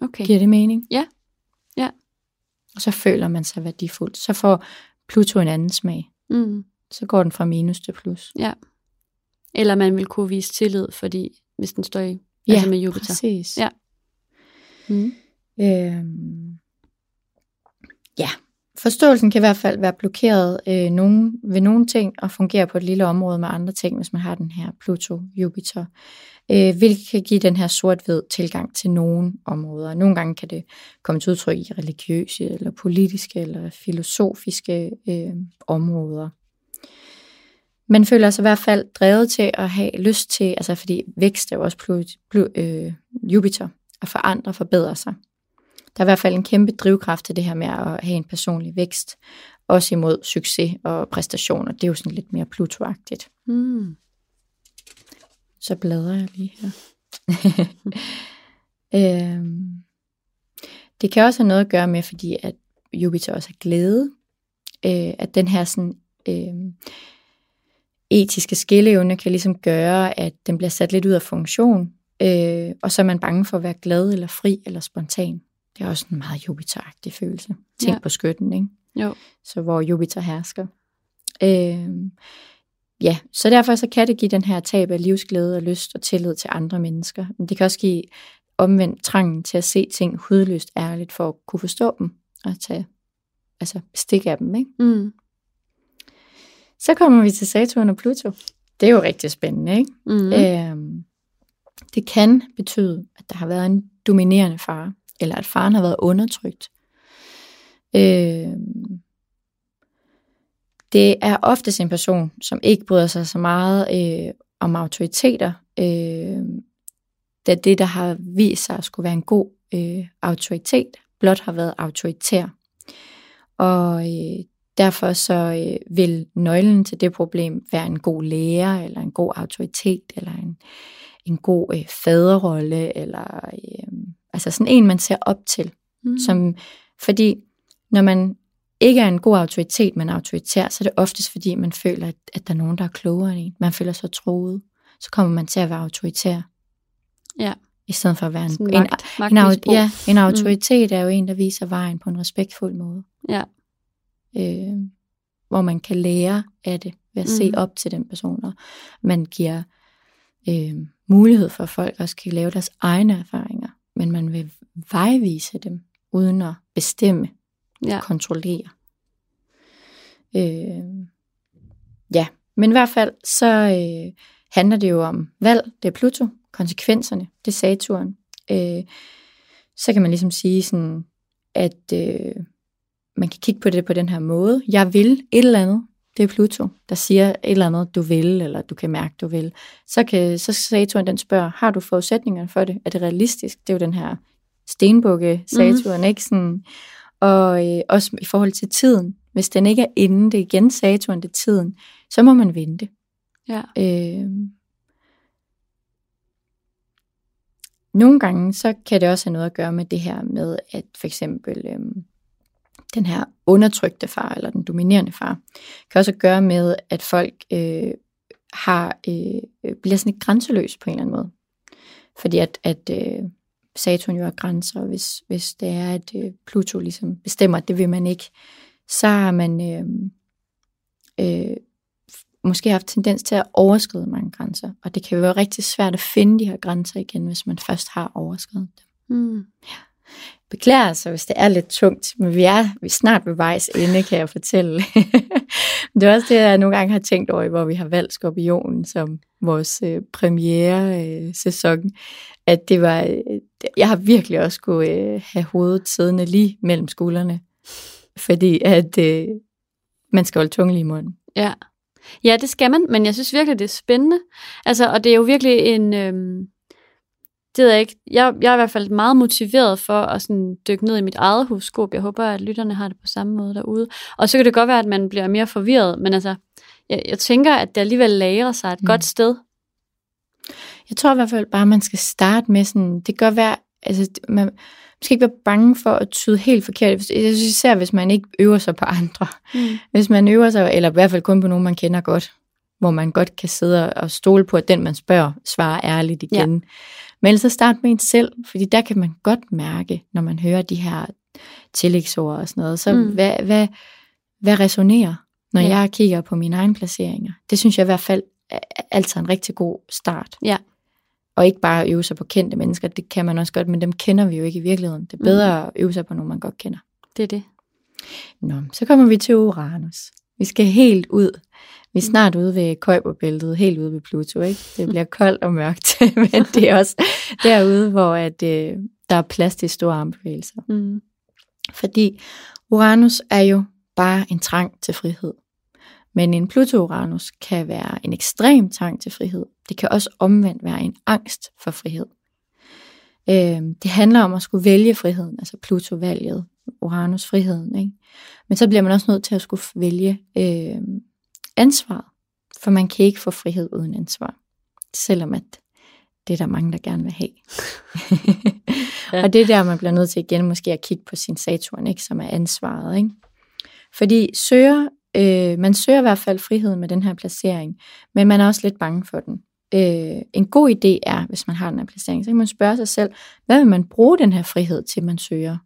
[SPEAKER 1] okay.
[SPEAKER 2] Giver det mening?
[SPEAKER 1] Ja. Ja.
[SPEAKER 2] Og så føler man sig værdifuld. Så får Pluto en anden smag.
[SPEAKER 1] Mm.
[SPEAKER 2] Så går den fra minus til plus.
[SPEAKER 1] Eller man vil kunne vise tillid, fordi hvis den står i altså med Jupiter.
[SPEAKER 2] præcis.
[SPEAKER 1] Ja. Mm.
[SPEAKER 2] Øhm, ja, forståelsen kan i hvert fald være blokeret øh, nogen, ved nogle ting og fungere på et lille område med andre ting, hvis man har den her Pluto-Jupiter. Øh, hvilket kan give den her sort-hvid tilgang til nogle områder. Nogle gange kan det komme til udtryk i religiøse, eller politiske, eller filosofiske øh, områder. Man føler sig i hvert fald drevet til at have lyst til, altså fordi vækst er jo også Pluto, Pluto, øh, Jupiter, at forandre og forbedre sig. Der er i hvert fald en kæmpe drivkraft til det her med at have en personlig vækst, også imod succes og præstationer. Det er jo sådan lidt mere Pluto-agtigt.
[SPEAKER 1] Mm.
[SPEAKER 2] Så bladrer jeg lige her. <laughs> øhm, det kan også have noget at gøre med, fordi at Jupiter også er glæde, øh, at den her sådan, øh, etiske skilleevne kan ligesom gøre, at den bliver sat lidt ud af funktion, øh, og så er man bange for at være glad eller fri eller spontan. Det er også en meget Jupiter-agtig følelse. Tænk
[SPEAKER 1] Ja.
[SPEAKER 2] på skytten, ikke?
[SPEAKER 1] Jo.
[SPEAKER 2] så hvor Jupiter hersker. Øh, ja, så derfor så kan det give den her tab af livsglæde og lyst og tillid til andre mennesker. Men det kan også give omvendt trangen til at se ting hudløst ærligt for at kunne forstå dem og tage altså bestik af dem. Ikke?
[SPEAKER 1] Mm.
[SPEAKER 2] Så kommer vi til Saturn og Pluto. Det er jo rigtig spændende. Ikke?
[SPEAKER 1] Mm.
[SPEAKER 2] Mm. Øh, det kan betyde, at der har været en dominerende far, eller at faren har været undertrykt. Øh, det er oftest en person, som ikke bryder sig så meget øh, om autoriteter, øh, da det, der har vist sig at skulle være en god øh, autoritet, blot har været autoritær. Og øh, derfor så øh, vil nøglen til det problem være en god lærer, eller en god autoritet, eller en, en god øh, faderrolle, eller øh, altså sådan en, man ser op til. Mm. Som, fordi når man ikke er en god autoritet, men autoritær, så er det oftest fordi, man føler, at, at der er nogen, der er klogere end en. Man føler sig troet. Så kommer man til at være autoritær.
[SPEAKER 1] Ja.
[SPEAKER 2] I stedet for at være en,
[SPEAKER 1] Sådan
[SPEAKER 2] en,
[SPEAKER 1] magt,
[SPEAKER 2] en,
[SPEAKER 1] magtmisbrug.
[SPEAKER 2] ja, en autoritet mm. er jo en, der viser vejen på en respektfuld måde.
[SPEAKER 1] Ja.
[SPEAKER 2] Øh, hvor man kan lære af det ved at mm. se op til den person. Og man giver øh, mulighed for, at folk også kan lave deres egne erfaringer. Men man vil vejvise dem, uden at bestemme
[SPEAKER 1] Ja.
[SPEAKER 2] kontrollere. Øh, ja, men i hvert fald så øh, handler det jo om valg, det er Pluto, konsekvenserne, det er Saturn. Øh, så kan man ligesom sige sådan, at øh, man kan kigge på det på den her måde. Jeg vil et eller andet, det er Pluto, der siger et eller andet, du vil, eller du kan mærke, du vil. Så kan så Saturn den spørger, har du forudsætningerne for det? Er det realistisk? Det er jo den her stenbukke Saturn, mm. ikke? Sådan, og øh, også i forhold til tiden. Hvis den ikke er inde, det er igen Saturn, det er tiden, så må man vente.
[SPEAKER 1] Ja.
[SPEAKER 2] Øh, nogle gange, så kan det også have noget at gøre med det her med, at for eksempel øh, den her undertrykte far, eller den dominerende far, kan også gøre med, at folk øh, har øh, bliver sådan lidt grænseløs på en eller anden måde. Fordi at, at øh, Saturn jo har grænser, og hvis, hvis det er, at øh, Pluto ligesom bestemmer, at det vil man ikke, så har man øh, øh, måske haft tendens til at overskride mange grænser. Og det kan være rigtig svært at finde de her grænser igen, hvis man først har overskrevet dem.
[SPEAKER 1] Mm.
[SPEAKER 2] Beklager sig, hvis det er lidt tungt, men vi er, vi er snart ved vejs ende, kan jeg fortælle. <laughs> det er også det, jeg nogle gange har tænkt over, hvor vi har valgt Skorpionen som vores øh, premiere øh, sæson, at det var, øh, jeg har virkelig også skulle øh, have hovedet siddende lige mellem skuldrene, fordi at øh, man skal holde tungen lige i munden.
[SPEAKER 1] Ja. Ja, det skal man, men jeg synes virkelig, det er spændende. Altså, og det er jo virkelig en... Øh det ved jeg ikke. Jeg, jeg er i hvert fald meget motiveret for at sådan dykke ned i mit eget horoskop. Jeg håber, at lytterne har det på samme måde derude. Og så kan det godt være, at man bliver mere forvirret, men altså, jeg, jeg tænker, at det alligevel lagrer sig et mm. godt sted.
[SPEAKER 2] Jeg tror i hvert fald bare, at man skal starte med sådan, det kan være, altså, man, man skal ikke være bange for at tyde helt forkert. Jeg synes især, hvis man ikke øver sig på andre.
[SPEAKER 1] Mm.
[SPEAKER 2] Hvis man øver sig, eller i hvert fald kun på nogen, man kender godt, hvor man godt kan sidde og stole på, at den, man spørger, svarer ærligt igen. Ja. Men ellers så start med en selv, fordi der kan man godt mærke, når man hører de her tillægsord og sådan noget, så mm. hvad, hvad, hvad resonerer, når ja. jeg kigger på mine egne placeringer? Det synes jeg i hvert fald er altid en rigtig god start.
[SPEAKER 1] Ja.
[SPEAKER 2] Og ikke bare øve sig på kendte mennesker, det kan man også godt, men dem kender vi jo ikke i virkeligheden. Det er bedre mm. at øve sig på nogen, man godt kender.
[SPEAKER 1] Det er det.
[SPEAKER 2] Nå, så kommer vi til Uranus. Vi skal helt ud. Vi er snart ude ved Kuiperbæltet, helt ude ved Pluto, ikke? Det bliver koldt og mørkt, <laughs> men det er også derude, hvor at, øh, der er plads til store armbevægelser.
[SPEAKER 1] Mm.
[SPEAKER 2] Fordi Uranus er jo bare en trang til frihed. Men en Pluto-Uranus kan være en ekstrem trang til frihed. Det kan også omvendt være en angst for frihed. Øh, det handler om at skulle vælge friheden, altså Pluto-valget, Uranus friheden. Ikke? Men så bliver man også nødt til at skulle vælge øh, ansvaret. For man kan ikke få frihed uden ansvar. Selvom at det er der mange, der gerne vil have. <laughs> ja. Og det er der, man bliver nødt til igen måske at kigge på sin Saturn, ikke? som er ansvaret. Ikke? Fordi søger, øh, man søger i hvert fald friheden med den her placering, men man er også lidt bange for den. Øh, en god idé er, hvis man har den her placering, så kan man spørge sig selv, hvad vil man bruge den her frihed til, man søger?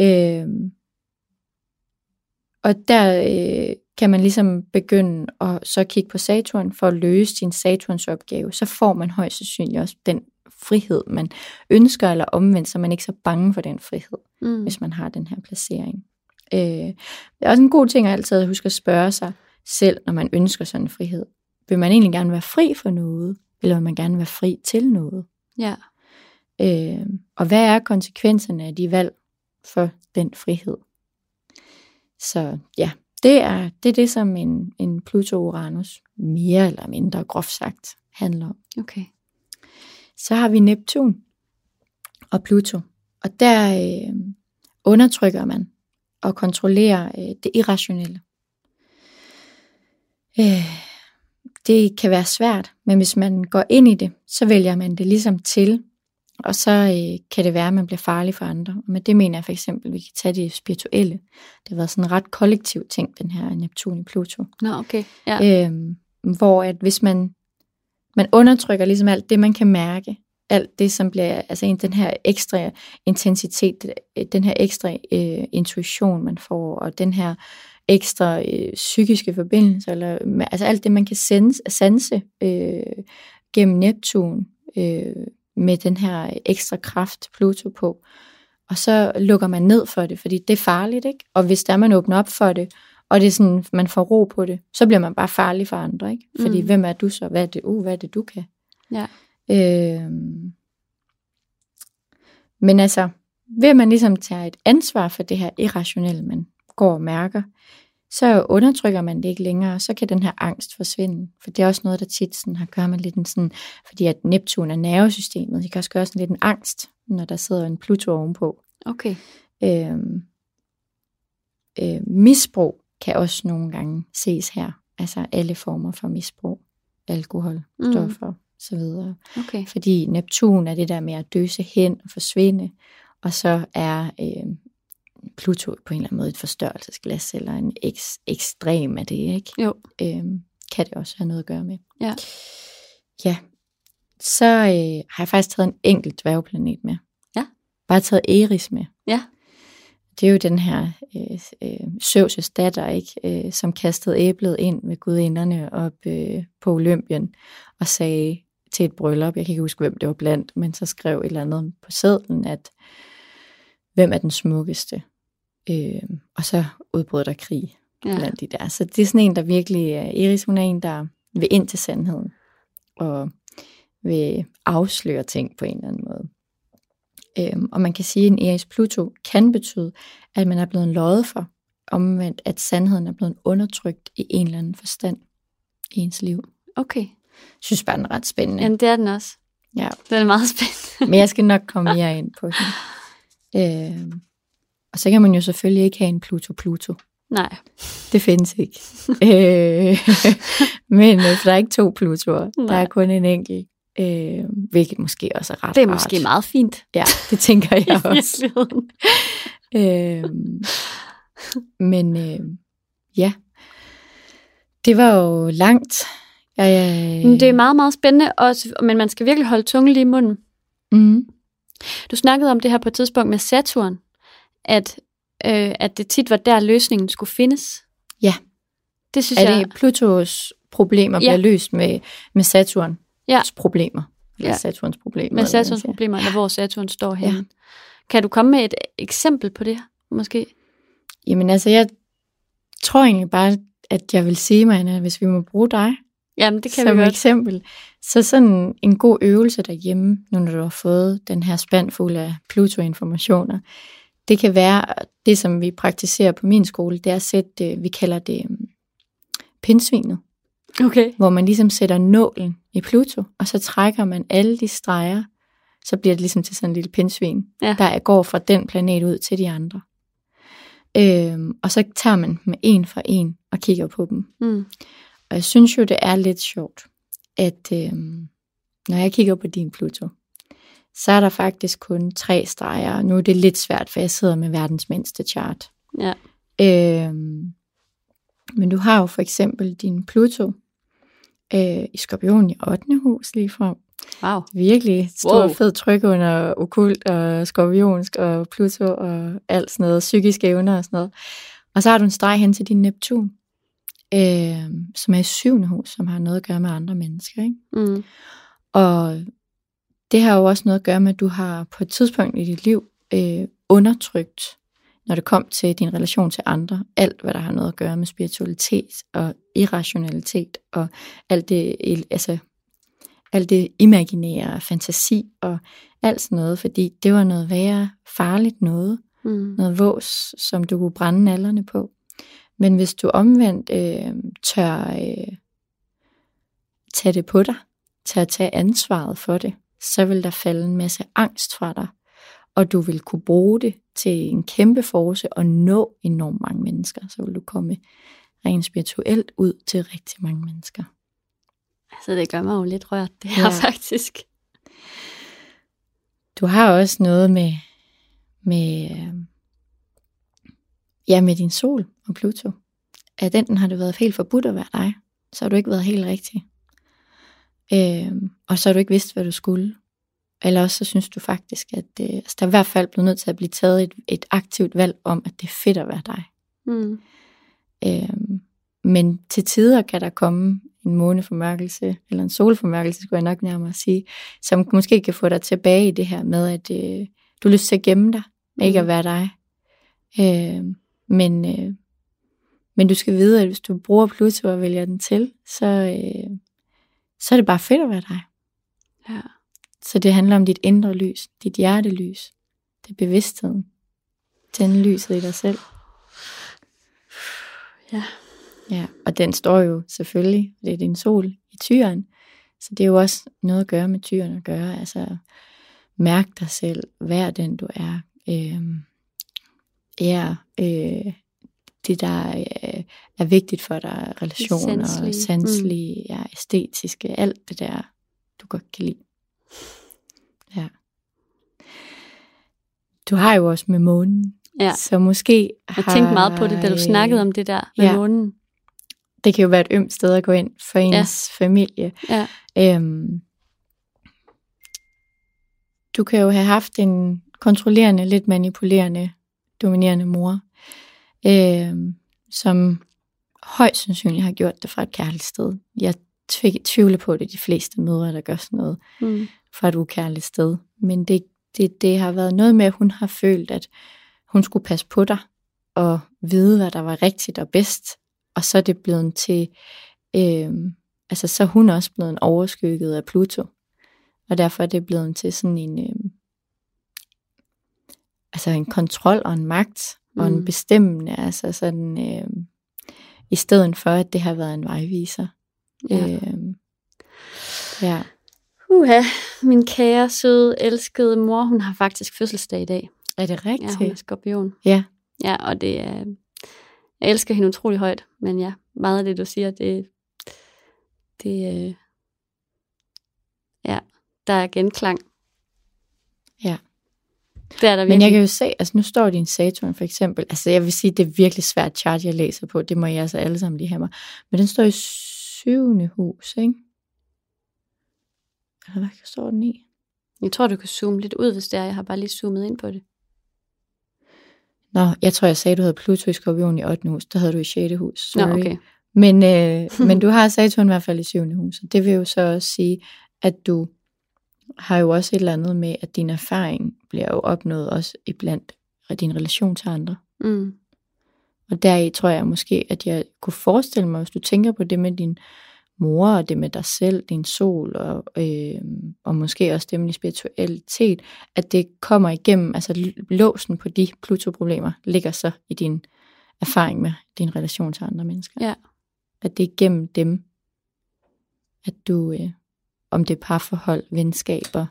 [SPEAKER 2] Øh, og der øh, kan man ligesom begynde at så kigge på Saturn for at løse sin Saturns opgave. Så får man højst sandsynligt også den frihed, man ønsker, eller omvendt, så man ikke er så bange for den frihed, mm. hvis man har den her placering. Øh, det er også en god ting at altid huske at spørge sig selv, når man ønsker sådan en frihed. Vil man egentlig gerne være fri for noget, eller vil man gerne være fri til noget?
[SPEAKER 1] Ja.
[SPEAKER 2] Øh, og hvad er konsekvenserne af de valg for den frihed? Så ja, det er det, er det som en, en Pluto-Uranus mere eller mindre groft sagt handler om.
[SPEAKER 1] Okay.
[SPEAKER 2] Så har vi Neptun og Pluto. Og der, øh, undertrykker man og kontrollerer øh, det irrationelle. Øh, det kan være svært, men hvis man går ind i det, så vælger man det ligesom til, og så øh, kan det være, at man bliver farlig for andre. Med det mener jeg for eksempel, at vi kan tage det spirituelle. Det har været sådan en ret kollektiv ting, den her Neptun i Pluto.
[SPEAKER 1] Nå, okay. Ja.
[SPEAKER 2] Øhm, hvor at hvis man, man undertrykker ligesom alt det, man kan mærke, alt det, som bliver, altså en, den her ekstra intensitet, den her ekstra øh, intuition, man får, og den her ekstra øh, psykiske forbindelse, eller altså alt det, man kan sense, sanse øh, gennem Neptun, øh, med den her ekstra kraft, Pluto på. Og så lukker man ned for det, fordi det er farligt, ikke? Og hvis der man åbner op for det, og det er sådan, man får ro på det, så bliver man bare farlig for andre, ikke? Fordi mm. hvem er du så? Hvad er det, uh, hvad er det du kan?
[SPEAKER 1] Ja.
[SPEAKER 2] Øh, men altså, ved man ligesom tager et ansvar for det her irrationelle, man går og mærker, så undertrykker man det ikke længere, så kan den her angst forsvinde. For det er også noget, der tit sådan har gør med lidt en sådan, fordi at Neptun er nervesystemet, det kan også gøre sådan lidt en angst, når der sidder en Pluto ovenpå.
[SPEAKER 1] Okay.
[SPEAKER 2] Øhm, øh, misbrug kan også nogle gange ses her. Altså alle former for misbrug. Alkohol,
[SPEAKER 1] Mm.
[SPEAKER 2] stoffer, så videre.
[SPEAKER 1] Okay.
[SPEAKER 2] Fordi Neptun er det der med at døse hen og forsvinde, og så er øh, Pluto på en eller anden måde et forstørrelsesglas, eller en eks, ekstrem af det, ikke?
[SPEAKER 1] Jo.
[SPEAKER 2] Øh, kan det også have noget at gøre med.
[SPEAKER 1] Ja.
[SPEAKER 2] Ja. Så øh, har jeg faktisk taget en enkelt dværgplanet med.
[SPEAKER 1] Ja.
[SPEAKER 2] Bare taget Eris med.
[SPEAKER 1] Ja.
[SPEAKER 2] Det er jo den her øh, øh, Søvses datter, ikke? Øh, som kastede æblet ind med gudinderne op øh, på Olympien og sagde til et bryllup, jeg kan ikke huske, hvem det var blandt, men så skrev et eller andet på sedlen, at hvem er den smukkeste? Øh, og så udbrød der krig
[SPEAKER 1] Ja.
[SPEAKER 2] blandt de der. Så det er sådan en, der virkelig er, Iris hun er en, der vil ind til sandheden, og vil afsløre ting på en eller anden måde. Øhm, og man kan sige, at en Eris Pluto kan betyde, at man er blevet løjet for, omvendt at sandheden er blevet undertrykt i en eller anden forstand i ens liv.
[SPEAKER 1] Okay.
[SPEAKER 2] Jeg synes bare, den er ret spændende.
[SPEAKER 1] Jamen, det er den også.
[SPEAKER 2] Ja.
[SPEAKER 1] Den er meget spændende.
[SPEAKER 2] Men jeg skal nok komme mere ind på den. <laughs> Øhm, og så kan man jo selvfølgelig ikke have en Pluto-Pluto.
[SPEAKER 1] Nej.
[SPEAKER 2] Det findes ikke. <laughs> øh, men øh, for der er ikke to Plutoer. Der er kun en enkelt. Øh, hvilket måske også er ret
[SPEAKER 1] Det er
[SPEAKER 2] rart.
[SPEAKER 1] måske meget fint.
[SPEAKER 2] Ja, det tænker <laughs> jeg også. øh, men øh, ja, det var jo langt. Jeg, jeg,
[SPEAKER 1] det er meget, meget spændende, også, men man skal virkelig holde tungen lige i munden.
[SPEAKER 2] mm,
[SPEAKER 1] Du snakkede om det her på et tidspunkt med Saturn, at, øh, at det tit var der, løsningen skulle findes.
[SPEAKER 2] Ja.
[SPEAKER 1] Det synes
[SPEAKER 2] er
[SPEAKER 1] jeg...
[SPEAKER 2] det Plutos problemer
[SPEAKER 1] Ja.
[SPEAKER 2] bliver løst med, med Saturns
[SPEAKER 1] Ja.
[SPEAKER 2] problemer? Eller
[SPEAKER 1] Ja.
[SPEAKER 2] Saturns problemer.
[SPEAKER 1] med
[SPEAKER 2] eller
[SPEAKER 1] Saturns
[SPEAKER 2] siger.
[SPEAKER 1] problemer, eller hvor Saturn står henne.
[SPEAKER 2] Ja.
[SPEAKER 1] Kan du komme med et eksempel på det, måske?
[SPEAKER 2] Jamen altså, jeg tror egentlig bare, at jeg vil sige, Marianne, at hvis vi må bruge dig
[SPEAKER 1] Jamen, det kan
[SPEAKER 2] som
[SPEAKER 1] vi godt.
[SPEAKER 2] eksempel, så sådan en god øvelse derhjemme, nu når du har fået den her spand fuld af Pluto-informationer, det kan være, det som vi praktiserer på min skole, det er at sætte, vi kalder det øhm, pindsvinet,
[SPEAKER 1] Okay.
[SPEAKER 2] hvor man ligesom sætter nålen i Pluto, og så trækker man alle de streger, så bliver det ligesom til sådan en lille pindsvin,
[SPEAKER 1] Ja.
[SPEAKER 2] der går fra den planet ud til de andre. Øhm, og så tager man dem en for en og kigger på dem.
[SPEAKER 1] Mm.
[SPEAKER 2] Og jeg synes jo, det er lidt sjovt, at øhm, når jeg kigger på din Pluto, så er der faktisk kun tre streger. Nu er det lidt svært, for jeg sidder med verdens mindste chart.
[SPEAKER 1] Ja.
[SPEAKER 2] Øhm, men du har jo for eksempel din Pluto øh, i skorpion i 8. hus lige frem.
[SPEAKER 1] Wow.
[SPEAKER 2] Virkelig stor
[SPEAKER 1] Wow.
[SPEAKER 2] wow. fed tryk under okult og skorpionsk og Pluto og alt sådan noget, psykiske evner og sådan noget. Og så har du en streg hen til din Neptun, øh, som er i syvende hus, som har noget at gøre med andre mennesker. Ikke?
[SPEAKER 1] Mm.
[SPEAKER 2] Og det har jo også noget at gøre med, at du har på et tidspunkt i dit liv øh, undertrykt, når det kom til din relation til andre, alt hvad der har noget at gøre med spiritualitet og irrationalitet og alt det, altså, alt det imaginære, fantasi og alt sådan noget, fordi det var noget værre farligt noget,
[SPEAKER 1] Mm.
[SPEAKER 2] noget vås, som du kunne brænde nallerne på. Men hvis du omvendt øh, tør øh, tage det på dig, tør tage ansvaret for det, så vil der falde en masse angst fra dig. og du vil kunne bruge det til en kæmpe force og nå enormt mange mennesker. Så vil du komme rent spirituelt ud til rigtig mange mennesker.
[SPEAKER 1] Altså, det gør mig jo lidt rørt, det her
[SPEAKER 2] Ja.
[SPEAKER 1] faktisk.
[SPEAKER 2] Du har også noget med, med, øh, ja, med din sol og Pluto. At enten har det været helt forbudt at være dig, så har du ikke været helt rigtig. Øh, og så har du ikke vidst, hvad du skulle. Eller også så synes du faktisk, at det, altså, der er i hvert fald blevet nødt til at blive taget et, et aktivt valg om, at det er fedt at være dig.
[SPEAKER 1] Mm.
[SPEAKER 2] Øh, men til tider kan der komme en måneformørkelse, eller en solformørkelse, skulle jeg nok nærmere sige, som måske kan få dig tilbage i det her med, at øh, du har lyst til at gemme dig, mm. ikke at være dig. Øh, men, øh, men du skal vide, at hvis du bruger Pluto og vælger den til, så, øh, så er det bare fedt at være dig.
[SPEAKER 1] Ja.
[SPEAKER 2] Så det handler om dit indre lys, dit hjertelys, det er bevidstheden. Tænde lyset i dig selv.
[SPEAKER 1] Ja.
[SPEAKER 2] Ja, og den står jo selvfølgelig, det er din sol i tyren, så det er jo også noget at gøre med tyren at gøre, altså mærk dig selv, vær den du er, øhm, ja, øh, det der øh, er vigtigt for dig, relationer,
[SPEAKER 1] sanselige.
[SPEAKER 2] sanselige, mm. ja, æstetiske, alt det der, du godt kan lide. Ja. Du har jo også med månen,
[SPEAKER 1] ja.
[SPEAKER 2] så måske
[SPEAKER 1] Jeg tænkte meget på det, da du snakkede om det der med
[SPEAKER 2] ja.
[SPEAKER 1] månen.
[SPEAKER 2] det kan jo være et ømt sted at gå ind for ens ja. familie.
[SPEAKER 1] Ja.
[SPEAKER 2] Øhm, du kan jo have haft en kontrollerende, lidt manipulerende, dominerende mor, øhm, som højst sandsynligt har gjort det fra et kærligt sted. Jeg tv- tvivler på, at det er de fleste mødre, der gør sådan noget
[SPEAKER 1] Mm.
[SPEAKER 2] fra et ukærligt sted. Men det, det, det har været noget med, at hun har følt, at hun skulle passe på dig og vide, hvad der var rigtigt og bedst. Og så er det blevet til, øh, altså så er hun også blevet overskygget af Pluto. Og derfor er det blevet til sådan en, øh, altså en kontrol og en magt og en
[SPEAKER 1] Mm.
[SPEAKER 2] bestemmende, altså sådan, øh, i stedet for, at det har været en vejviser.
[SPEAKER 1] Ja.
[SPEAKER 2] Øh, ja.
[SPEAKER 1] Uha, min kære, søde, elskede mor, hun har faktisk fødselsdag i dag.
[SPEAKER 2] Er det rigtigt?
[SPEAKER 1] Ja, hun er skorpion.
[SPEAKER 2] Ja.
[SPEAKER 1] Ja, og det er... Jeg elsker hende utrolig højt, men ja, meget af det, du siger, det... det øh, ja, der er genklang.
[SPEAKER 2] Ja.
[SPEAKER 1] Det er der
[SPEAKER 2] Men jeg kan jo se, altså nu står din Saturn for eksempel, altså jeg vil sige, det er virkelig svært chart, jeg læser på, det må jeg altså alle sammen lige have mig. Men den står i syvende hus, ikke? Eller hvad står den i?
[SPEAKER 1] Jeg tror, du kan zoome lidt ud, hvis det er. Jeg har bare lige zoomet ind på det.
[SPEAKER 2] Nå, jeg tror, jeg sagde, du havde Pluto i skorpion i 8. hus, der havde du i 6. hus. Sorry.
[SPEAKER 1] Nå, okay.
[SPEAKER 2] Men, øh, <laughs> men du har Saturn i hvert fald i 7. hus, og det vil jo så også sige, at du har jo også et eller andet med, at din erfaring bliver jo opnået også iblandt din relation til andre.
[SPEAKER 1] Mm.
[SPEAKER 2] Og deri tror jeg måske, at jeg kunne forestille mig, hvis du tænker på det med din mor, og det med dig selv, din sol, og, øh, og måske også det med din spiritualitet, at det kommer igennem, altså låsen på de Pluto-problemer ligger så i din erfaring med din relation til andre mennesker.
[SPEAKER 1] Ja.
[SPEAKER 2] At det er igennem dem, at du, øh, om det er parforhold, venskaber,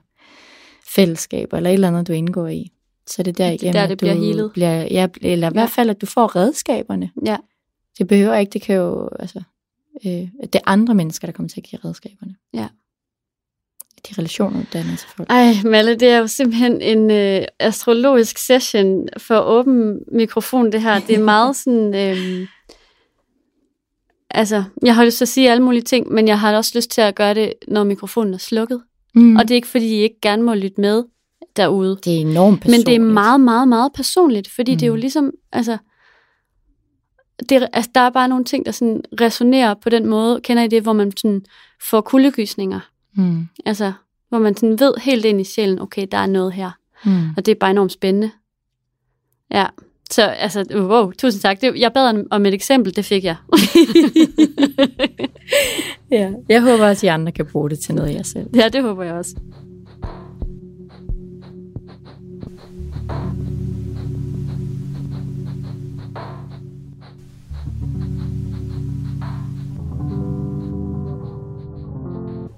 [SPEAKER 2] fællesskaber, eller et eller andet, du indgår i, så er det der
[SPEAKER 1] Det er der,
[SPEAKER 2] at
[SPEAKER 1] det
[SPEAKER 2] du
[SPEAKER 1] bliver healet.
[SPEAKER 2] Bliver, ja, eller i hvert fald, at du får redskaberne.
[SPEAKER 1] Ja.
[SPEAKER 2] Det behøver ikke, det kan jo, altså, øh, det er andre mennesker, der kommer til at give redskaberne.
[SPEAKER 1] Ja.
[SPEAKER 2] De relationer, du danner til folk.
[SPEAKER 1] Ej, Malle, det er jo simpelthen en øh, astrologisk session for åben mikrofon, det her. Det er meget sådan... Øh, altså, jeg har lyst til at sige alle mulige ting, men jeg har også lyst til at gøre det, når mikrofonen er slukket.
[SPEAKER 2] Mm.
[SPEAKER 1] Og det er ikke, fordi I ikke gerne må lytte med derude.
[SPEAKER 2] det er enormt
[SPEAKER 1] Men
[SPEAKER 2] personligt.
[SPEAKER 1] det er meget, meget, meget personligt, fordi mm. det er jo
[SPEAKER 2] Mm.
[SPEAKER 1] ligesom, altså, det, altså, der er bare nogle ting, der sådan resonerer på den måde. Kender I det, hvor man sådan får kuldegysninger?
[SPEAKER 2] Mm.
[SPEAKER 1] Altså, hvor man sådan ved helt ind i sjælen, okay, der er noget her.
[SPEAKER 2] Mm.
[SPEAKER 1] Og det er bare enormt spændende. Ja, så altså, wow, tusind tak. Det, jeg bad om- et eksempel, det fik jeg. <laughs>
[SPEAKER 2] Ja. Jeg håber også, at de andre kan bruge det til noget, jeg selv.
[SPEAKER 1] ja, det håber jeg også.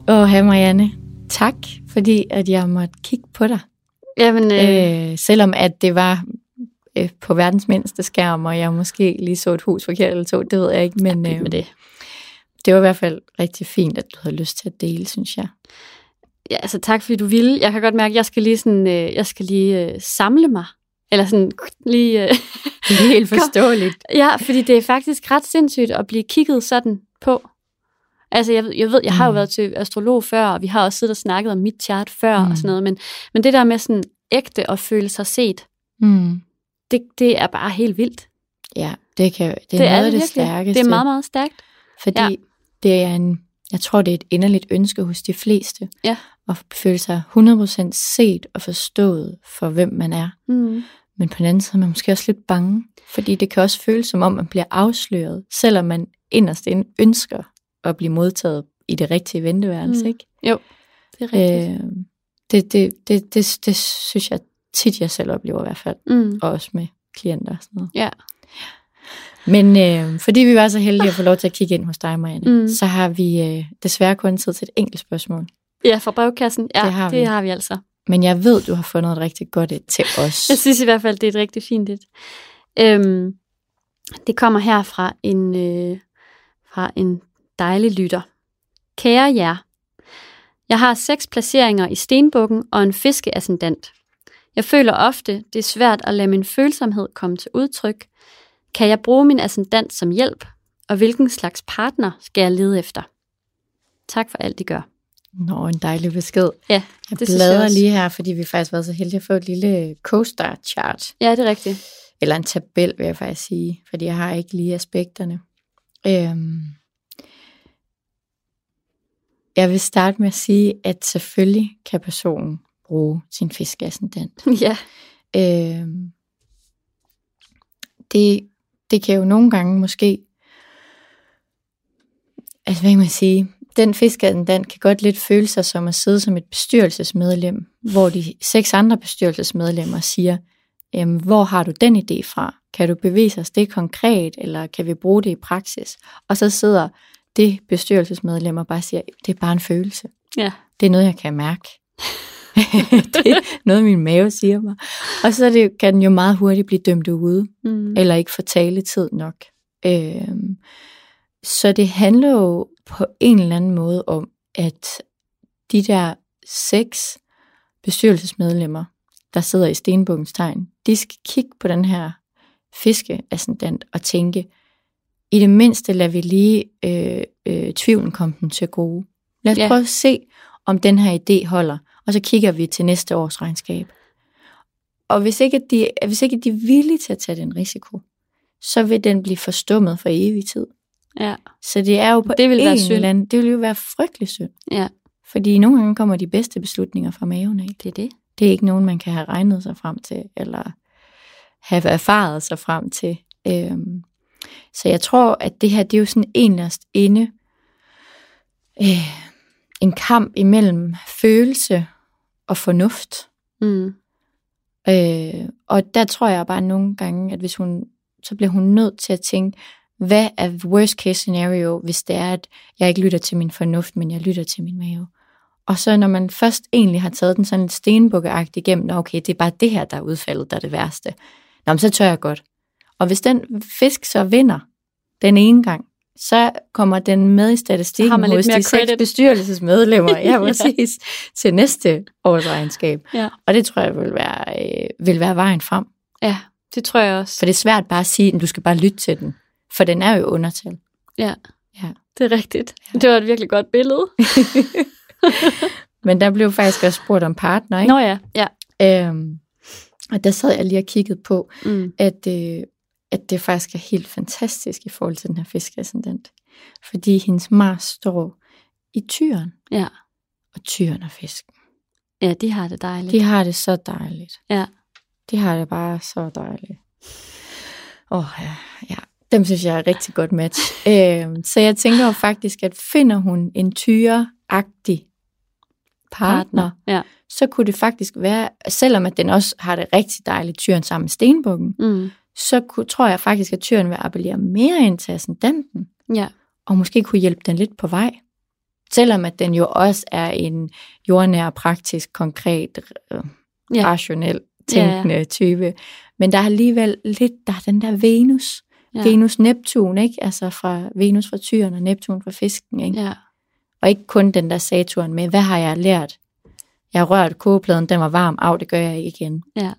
[SPEAKER 2] Åh, hey Marianne, tak, fordi at jeg måtte kigge på dig
[SPEAKER 1] Jamen, øh,
[SPEAKER 2] Øh, selvom at det var øh, på verdens mindste skærm, og jeg måske lige så et hus forkert eller to, det ved jeg ikke, men øh,
[SPEAKER 1] med det.
[SPEAKER 2] det var i hvert fald rigtig fint, at du havde lyst til at dele, synes jeg.
[SPEAKER 1] Ja, altså tak fordi du ville. Jeg kan godt mærke, at jeg skal lige, sådan, øh, jeg skal lige øh, samle mig. Eller sådan lige... Øh, <laughs>
[SPEAKER 2] Det er helt forståeligt.
[SPEAKER 1] ja, fordi det er faktisk ret sindssygt at blive kigget sådan på. Altså, jeg, ved- jeg ved, jeg har jo
[SPEAKER 2] Mm.
[SPEAKER 1] været til astrolog før, og vi har også siddet og snakket om mit chart før
[SPEAKER 2] Mm.
[SPEAKER 1] og sådan noget, men, men det der med sådan ægte at føle sig set,
[SPEAKER 2] Mm.
[SPEAKER 1] Det, det er bare helt vildt.
[SPEAKER 2] Ja, det, kan, det er
[SPEAKER 1] det
[SPEAKER 2] noget
[SPEAKER 1] er
[SPEAKER 2] af
[SPEAKER 1] det
[SPEAKER 2] det
[SPEAKER 1] virkelig.
[SPEAKER 2] stærkeste.
[SPEAKER 1] Det er meget, meget stærkt.
[SPEAKER 2] Fordi
[SPEAKER 1] Ja.
[SPEAKER 2] det er en, jeg tror, det er et inderligt ønske hos de fleste.
[SPEAKER 1] Ja.
[SPEAKER 2] At føle sig 100% set og forstået for, hvem man er.
[SPEAKER 1] Mm.
[SPEAKER 2] Men på den anden side er man måske også lidt bange, fordi det kan også føles som om, man bliver afsløret, selvom man inderst inde ønsker at blive modtaget i det rigtige venteværelse.
[SPEAKER 1] Mm.
[SPEAKER 2] Ikke?
[SPEAKER 1] Det er rigtigt.
[SPEAKER 2] Øh, det, det, det, det, det synes jeg tit, jeg selv oplever i hvert fald,
[SPEAKER 1] Mm.
[SPEAKER 2] og også med klienter og sådan noget.
[SPEAKER 1] Ja.
[SPEAKER 2] Men øh, fordi vi var så heldige at få lov til at kigge ind hos dig, Marianne,
[SPEAKER 1] Mm.
[SPEAKER 2] så har vi øh, desværre kun tid til et enkelt spørgsmål.
[SPEAKER 1] Ja, fra brevkassen. Ja,
[SPEAKER 2] Det har vi.
[SPEAKER 1] det har vi altså.
[SPEAKER 2] Men jeg ved, du har fundet et rigtig godt et til os. <laughs>
[SPEAKER 1] Jeg synes i hvert fald, det er et rigtig fint et. Øhm, det kommer her fra en, øh, fra en dejlig lytter. Kære jer, jeg har seks placeringer i stenbukken og en fiskeascendant. Jeg føler ofte, det er svært at lade min følsomhed komme til udtryk. Kan jeg bruge min ascendant som hjælp? Og hvilken slags partner skal jeg lede efter? Tak for alt, I gør.
[SPEAKER 2] Nå, en dejlig besked.
[SPEAKER 1] Ja,
[SPEAKER 2] Jeg
[SPEAKER 1] det synes jeg
[SPEAKER 2] bladrer
[SPEAKER 1] også.
[SPEAKER 2] lige her, fordi vi faktisk har været så heldige at få et lille co-star chart.
[SPEAKER 1] Ja, det er rigtigt.
[SPEAKER 2] Eller en tabel, vil jeg faktisk sige, fordi jeg har ikke lige aspekterne. Øhm. Jeg vil starte med at sige, at selvfølgelig kan personen bruge sin fiskeascendant. <laughs>
[SPEAKER 1] ja.
[SPEAKER 2] Øhm. Det, det kan jo nogle gange måske, altså hvad kan man sige, den fiskeascendant kan godt lidt føle sig som at sidde som et bestyrelsesmedlem, hvor de seks andre bestyrelsesmedlemmer siger, Jamen, hvor har du den idé fra? Kan du bevise os det konkret, eller kan vi bruge det i praksis? Og så sidder det bestyrelsesmedlem og bare siger, det er bare en følelse.
[SPEAKER 1] Ja.
[SPEAKER 2] Det er noget, jeg kan mærke. <laughs> <laughs> det er noget, min mave siger mig. Og så det, kan den jo meget hurtigt blive dømt ude,
[SPEAKER 1] Mm.
[SPEAKER 2] eller ikke få taletid nok. Øhm, så det handler jo på en eller anden måde om, at de der seks bestyrelsesmedlemmer, der sidder i Stenbukkens tegn, de skal kigge på den her fiskeascendant og tænke, i det mindste lader vi lige øh, øh, tvivlen komme dem til gode. Lad os
[SPEAKER 1] ja.
[SPEAKER 2] prøve at se, om den her idé holder, og så kigger vi til næste års regnskab. Og hvis ikke, de, hvis ikke de er villige til at tage den risiko, så vil den blive forstummet for evig tid.
[SPEAKER 1] Ja.
[SPEAKER 2] Så det er jo på
[SPEAKER 1] Det vil være
[SPEAKER 2] en
[SPEAKER 1] synd.
[SPEAKER 2] eller anden, det vil jo være frygtelig synd.
[SPEAKER 1] Ja,
[SPEAKER 2] Fordi nogle gange kommer de bedste beslutninger fra maven af.
[SPEAKER 1] det er det.
[SPEAKER 2] Det er ikke nogen, man kan have regnet sig frem til, eller have erfaret sig frem til. Øhm, så jeg tror, at det her, det er jo sådan enest inde øh, en kamp imellem følelse og fornuft.
[SPEAKER 1] Mm.
[SPEAKER 2] Øh, og der tror jeg bare nogle gange, at hvis hun, så bliver hun nødt til at tænke, hvad er worst case scenario, hvis det er, at jeg ikke lytter til min fornuft, men jeg lytter til min mave. Og så når man først egentlig har taget den sådan lidt stenbukkeagtigt igennem, "Nå, okay, det er bare det her, der er udfaldet, der er det værste. Nå, men så tør jeg godt. Og hvis den fisk så vinder den ene gang, så kommer den med i
[SPEAKER 1] Så har
[SPEAKER 2] statistikken
[SPEAKER 1] man
[SPEAKER 2] hos de seks bestyrelsesmedlemmer. <laughs> Ja,
[SPEAKER 1] Ja.
[SPEAKER 2] præcis. Til næste års regnskab.
[SPEAKER 1] Ja.
[SPEAKER 2] Og det tror jeg vil være, øh, vil være vejen frem.
[SPEAKER 1] ja, det tror jeg også.
[SPEAKER 2] For det er svært bare at sige, at du skal bare lytte til den. For den er jo undertal.
[SPEAKER 1] Ja.
[SPEAKER 2] Ja.
[SPEAKER 1] Det er rigtigt. Det var et virkelig godt billede. <laughs>
[SPEAKER 2] Men der blev faktisk også spurgt om partner, ikke?
[SPEAKER 1] Nå ja, ja.
[SPEAKER 2] Øhm, og der sad jeg lige og kiggede på,
[SPEAKER 1] Mm.
[SPEAKER 2] at, øh, at det faktisk er helt fantastisk i forhold til den her fiskeascendant. Fordi hendes Mars står i tyren,
[SPEAKER 1] Ja.
[SPEAKER 2] og tyren og fisken.
[SPEAKER 1] ja, de har det dejligt.
[SPEAKER 2] De har det så dejligt.
[SPEAKER 1] Ja.
[SPEAKER 2] De har det bare så dejligt. Åh, oh, ja, ja. Dem synes jeg er et rigtig godt match. <laughs> øhm, så jeg tænker jo faktisk, at finder hun en tyre-agtig partner,
[SPEAKER 1] Ja.
[SPEAKER 2] så kunne det faktisk være, selvom at den også har det rigtig dejligt, tyren sammen med stenbukken,
[SPEAKER 1] Mm.
[SPEAKER 2] Så kunne, tror jeg faktisk, at tyren vil appellere mere ind til ascendanten,
[SPEAKER 1] Ja.
[SPEAKER 2] og måske kunne hjælpe den lidt på vej. Selvom at den jo også er en jordnær, praktisk, konkret, øh, ja. rationel tænkende ja, ja. type. Men der er alligevel lidt, der er den der Venus. Ja. Venus-Neptun, ikke? Altså fra Venus fra tyren og Neptun fra fisken, ikke?
[SPEAKER 1] Ja.
[SPEAKER 2] Og ikke kun den der Saturn med, hvad har jeg lært? Jeg har rørt kogepladen, den var varm. Af, det gør jeg ikke igen.
[SPEAKER 1] Ja.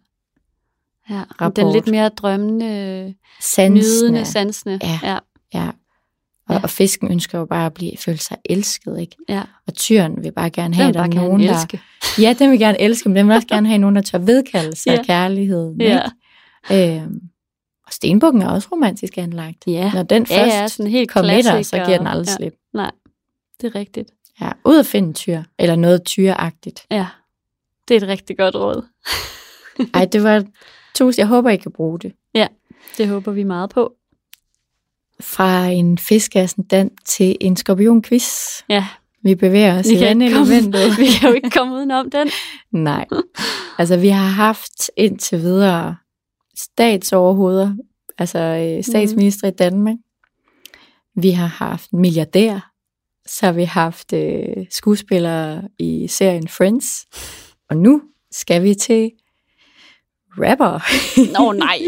[SPEAKER 1] Ja, Rapport. den lidt mere drømmende,
[SPEAKER 2] sansende.
[SPEAKER 1] nydende, sansende.
[SPEAKER 2] Ja,
[SPEAKER 1] ja.
[SPEAKER 2] ja. Og, ja. og fisken ønsker jo bare at blive, føle sig elsket, ikke?
[SPEAKER 1] Ja.
[SPEAKER 2] Og tyren vil bare gerne have,
[SPEAKER 1] at der er nogen, der...
[SPEAKER 2] Elske. Ja, den vil gerne elske, men den vil også <laughs> gerne have nogen, der tør vedkalde sig ja. kærligheden,
[SPEAKER 1] ja.
[SPEAKER 2] ikke? Øhm, og stenbukken er også romantisk anlagt.
[SPEAKER 1] Ja.
[SPEAKER 2] Når den først
[SPEAKER 1] ja, ja, sådan helt
[SPEAKER 2] kommer med dig, så giver den aldrig
[SPEAKER 1] ja.
[SPEAKER 2] slip.
[SPEAKER 1] Nej, det er rigtigt.
[SPEAKER 2] Ja, ud at finde tyr, eller noget tyragtigt.
[SPEAKER 1] Ja, det er et rigtig godt råd.
[SPEAKER 2] Ej, det var to, jeg håber, I kan bruge det.
[SPEAKER 1] Ja, det håber vi meget på.
[SPEAKER 2] Fra en fiskascendant til en skorpion-quiz.
[SPEAKER 1] Ja.
[SPEAKER 2] Vi bevæger os
[SPEAKER 1] vi
[SPEAKER 2] i vandelementet. <laughs>
[SPEAKER 1] vi kan jo ikke komme udenom den.
[SPEAKER 2] Nej. Altså, vi har haft indtil videre statsoverhoveder, altså øh, statsminister mm. i Danmark. Vi har haft milliardær. Så har vi haft øh, skuespillere i serien Friends. Og nu skal vi til rapper.
[SPEAKER 1] Nå nej.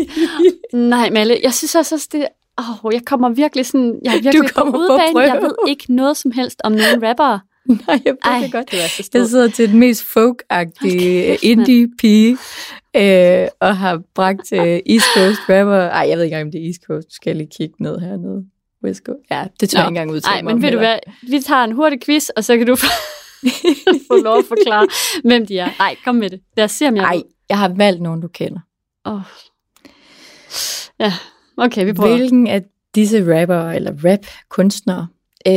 [SPEAKER 1] <laughs> Nej, Malle. Jeg synes også, det oh, jeg kommer virkelig sådan, jeg er virkelig
[SPEAKER 2] du kommer
[SPEAKER 1] på udbanen. Jeg ved ikke noget som helst om nogen rapper. <laughs>
[SPEAKER 2] Nej, jeg ved
[SPEAKER 1] Ej,
[SPEAKER 2] det godt.
[SPEAKER 1] det så
[SPEAKER 2] Jeg sidder til den mest folk-agtige indie-pige, øh, og har bragt øh, East Coast rapper. Ej, jeg ved ikke engang, om det er East Coast. Skal jeg lige kigge ned hernede? West Coast. Ja, det tror jeg ikke engang ud til
[SPEAKER 1] Nej, men ved du hvad? Vi tager en hurtig quiz, og så kan du få, <laughs> få lov at forklare, hvem de er. Nej, kom med det. Lad os se, om jeg...
[SPEAKER 2] Nej, jeg har valgt nogen, du kender.
[SPEAKER 1] Oh. Ja, okay, vi prøver.
[SPEAKER 2] Hvilken af disse rapper eller rap-kunstnere øh,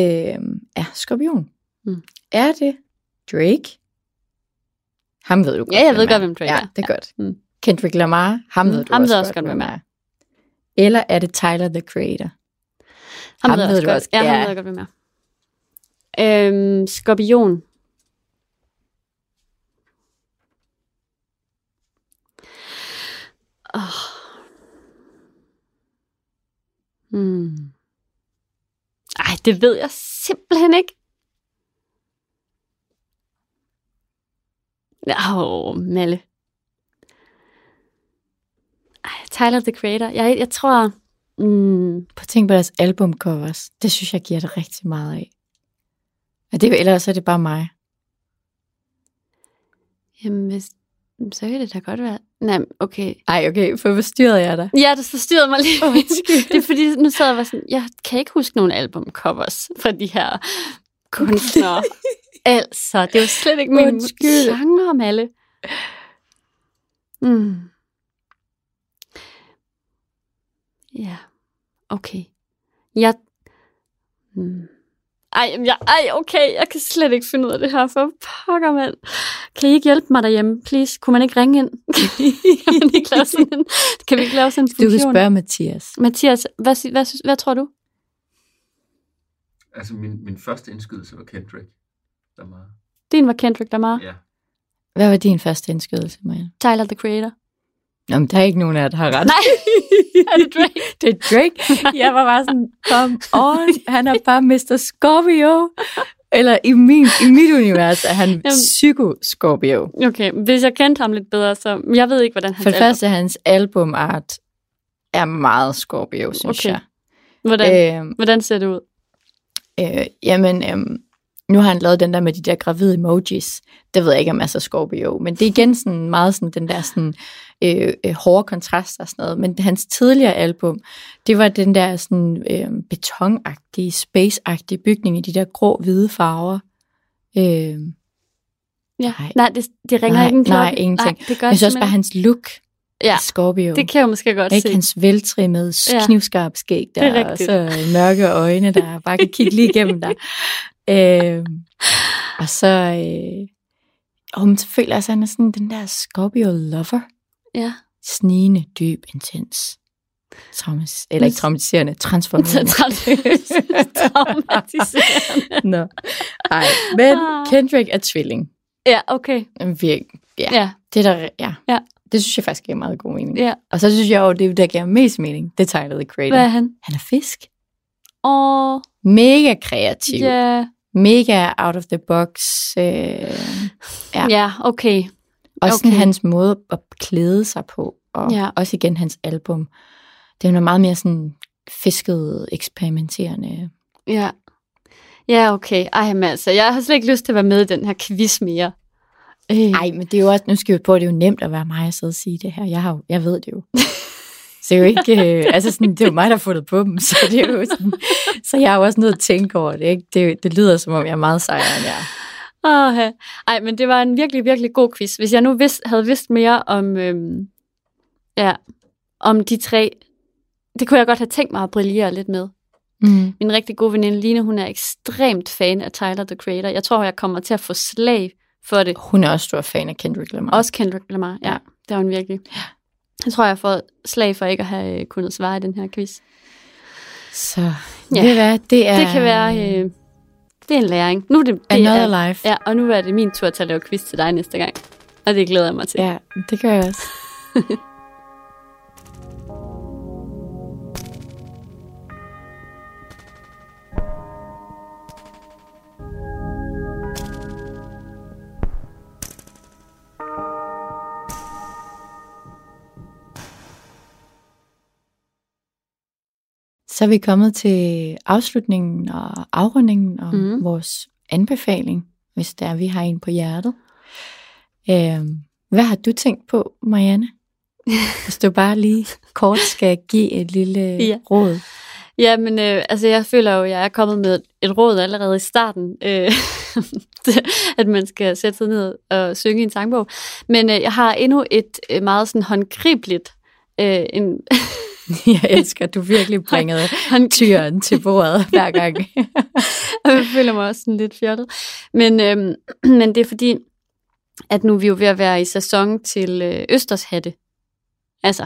[SPEAKER 2] er skorpion?
[SPEAKER 1] Mm.
[SPEAKER 2] Er det Drake? Ham ved du godt,
[SPEAKER 1] Ja, jeg ved godt, hvem Drake
[SPEAKER 2] ja,
[SPEAKER 1] er.
[SPEAKER 2] det er godt.
[SPEAKER 1] Mm.
[SPEAKER 2] Kendrick Lamar, ham
[SPEAKER 1] Mm,
[SPEAKER 2] ved du
[SPEAKER 1] ham
[SPEAKER 2] også
[SPEAKER 1] ved også
[SPEAKER 2] godt, hvem er. Eller er det Tyler, the Creator?
[SPEAKER 1] Ham,
[SPEAKER 2] Ham
[SPEAKER 1] ved,
[SPEAKER 2] ved du
[SPEAKER 1] også
[SPEAKER 2] også.
[SPEAKER 1] godt. Ja, ham
[SPEAKER 2] Ja.
[SPEAKER 1] ved jeg godt, hvem er. Øhm, skorpion. Oh. Hmm. Ej, det ved jeg simpelthen ikke. Åh, oh, Malle. Ej, Tyler, the Creator. Jeg, jeg tror... Mm,
[SPEAKER 2] Prøv at tænke på deres albumcovers. Det synes jeg giver det rigtig meget af. Er det, ellers er det bare mig.
[SPEAKER 1] jamen, hvis, så kan det da godt være... Nej, okay.
[SPEAKER 2] Ej, okay, for forstyrrede jeg dig.
[SPEAKER 1] Ja, det forstyrrede mig lige.
[SPEAKER 2] Undskyld.
[SPEAKER 1] det er fordi, nu sad jeg var sådan, jeg kan ikke huske nogen albumcovers fra de her kunstnere. <laughs> altså, det jo slet ikke min
[SPEAKER 2] Undskyld.
[SPEAKER 1] genre, Malle. Mm. Ja, okay. Jeg... Mm. Ej, jeg, ej, okay, jeg kan slet ikke finde ud af det her, for pokker, mand. Kan I ikke hjælpe mig derhjemme, please? Kunne man ikke ringe ind? <laughs> kan, man ikke lave sådan en, kan vi ikke lave sådan en
[SPEAKER 2] Du kan
[SPEAKER 1] funktion?
[SPEAKER 2] spørge Mathias.
[SPEAKER 1] Mathias, hvad, hvad, hvad tror du?
[SPEAKER 3] Altså, min, min første indskydelse var Kendrick Lamar.
[SPEAKER 1] Din var Kendrick Lamar.
[SPEAKER 3] Ja.
[SPEAKER 2] Hvad var din første indskydelse, Maja?
[SPEAKER 1] Tyler, the Creator.
[SPEAKER 2] Jamen, der er ikke nogen af jer, der har ret.
[SPEAKER 1] Nej, <laughs> er det Drake?
[SPEAKER 2] det er Drake. Jeg var bare sådan, come on, <laughs> han er bare Mr. Scorpio. Eller i, min, i mit univers er han psyko-Scorpio.
[SPEAKER 1] Okay, hvis jeg kendte ham lidt bedre, så... Jeg ved ikke, hvordan han
[SPEAKER 2] For det første, hans albumart er meget Scorpio, synes
[SPEAKER 1] Okay.
[SPEAKER 2] jeg.
[SPEAKER 1] Hvordan,
[SPEAKER 2] Øhm,
[SPEAKER 1] hvordan ser det ud?
[SPEAKER 2] øh, jamen, øhm, nu har han lavet den der med de der gravide emojis. Det ved jeg ikke, om er så Scorpio. Men det er igen sådan meget sådan den der sådan, øh, øh, hårde kontraster og sådan noget. Men hans tidligere album, det var den der sådan øh, betonagtige, spaceagtige bygning i de der grå-hvide farver. Øh,
[SPEAKER 1] Ja.
[SPEAKER 2] nej.
[SPEAKER 1] Nej, det, det ringer
[SPEAKER 2] Nej,
[SPEAKER 1] ikke en klokke.
[SPEAKER 2] nej, ingenting.
[SPEAKER 1] Nej, det gør
[SPEAKER 2] jeg synes også bare hans look
[SPEAKER 1] Ja,
[SPEAKER 2] Scorpio.
[SPEAKER 1] det kan jeg måske godt
[SPEAKER 2] ikke
[SPEAKER 1] se.
[SPEAKER 2] hans veltrimmede, knivskarp skæg
[SPEAKER 1] er
[SPEAKER 2] der, og så mørke øjne, der bare kan kigge lige igennem dig. <laughs> Øh, og så, øh, men så føler at han er sådan den der Scorpio lover.
[SPEAKER 1] Ja.
[SPEAKER 2] Snigende, dyb, intens. Traumas, eller ikke traumatiserende, transformerende. <laughs>
[SPEAKER 1] Traumatiserende.
[SPEAKER 2] Nå. Ej, men
[SPEAKER 1] Ah.
[SPEAKER 2] Kendrick er tvilling.
[SPEAKER 1] Ja, okay.
[SPEAKER 2] Virkelig. Ja.
[SPEAKER 1] Ja,
[SPEAKER 2] Det der, ja.
[SPEAKER 1] Ja.
[SPEAKER 2] Det synes jeg faktisk giver meget god mening.
[SPEAKER 1] ja.
[SPEAKER 2] Og så synes jeg jo, det der giver mest mening, det er Tyler, the Creator.
[SPEAKER 1] Hvad er han?
[SPEAKER 2] Han er fisk.
[SPEAKER 1] Åh,
[SPEAKER 2] Mega kreativ.
[SPEAKER 1] ja.
[SPEAKER 2] Mega out of the box. Øh, Ja.
[SPEAKER 1] Ja, okay.
[SPEAKER 2] Også okay. Hans måde at klæde sig på, og
[SPEAKER 1] Ja.
[SPEAKER 2] også igen hans album. Det er noget meget mere sådan fisket, eksperimenterende.
[SPEAKER 1] Ja. Ja, okay. Ej, men altså, jeg har slet ikke lyst til at være med i den her quiz mere. Øh.
[SPEAKER 2] Nej, men det er jo også, nu skal vi på, at det er jo nemt at være mig og sidde og sige det her. Jeg, har jo, jeg ved det jo. <laughs> Det er jo ikke, øh, altså sådan, det er jo mig, der har fundet på dem, så det er jo sådan, så jeg er jo også nødt til at tænke over det, ikke? Det, det lyder som om, jeg er meget sejere end jeg er.
[SPEAKER 1] Åh, ja. Ej, men det var en virkelig, virkelig god quiz. Hvis jeg nu vidst, havde vidst mere om, øhm, ja, om de tre, det kunne jeg godt have tænkt mig at brillere lidt med.
[SPEAKER 2] Mm.
[SPEAKER 1] Min rigtig gode veninde Line, hun er ekstremt fan af Tyler, the Creator. Jeg tror, jeg kommer til at få slag for det.
[SPEAKER 2] Hun er også stor fan af Kendrick Lamar.
[SPEAKER 1] Også Kendrick Lamar, ja.
[SPEAKER 2] Ja.
[SPEAKER 1] Det er hun virkelig. Jeg tror, jeg får slag for ikke at have øh, kunnet svare i den her quiz.
[SPEAKER 2] Så
[SPEAKER 1] Ja.
[SPEAKER 2] ved hvad, det er
[SPEAKER 1] Det kan være, øh, det er en læring. Nu er det, det
[SPEAKER 2] another
[SPEAKER 1] er,
[SPEAKER 2] life.
[SPEAKER 1] Ja, og nu er det min tur til at lave quiz til dig næste gang. Og det glæder jeg mig til.
[SPEAKER 2] ja, det gør jeg også. <laughs> Så er vi kommet til afslutningen og afrundingen og mm. vores anbefaling, hvis der vi har en på hjertet. Øhm, hvad har du tænkt på, Marianne? <laughs> Hvis du bare lige kort skal give et lille
[SPEAKER 1] Ja.
[SPEAKER 2] råd.
[SPEAKER 1] Ja, men øh, altså, jeg føler jo, at jeg er kommet med et råd allerede i starten, øh, <laughs> at man skal sætte sig ned og synge en sangbog. Men øh, jeg har endnu et øh, meget sådan håndgribeligt, øh, en <laughs> <laughs>
[SPEAKER 2] Jeg elsker, at du virkelig bringede
[SPEAKER 1] hånd,
[SPEAKER 2] tyren til bordet hver gang. <laughs>
[SPEAKER 1] og jeg føler mig også sådan lidt fjollet. Men, øhm, <clears throat> men det er fordi, at nu er vi jo ved at være i sæson til øh, Østershatte. Altså,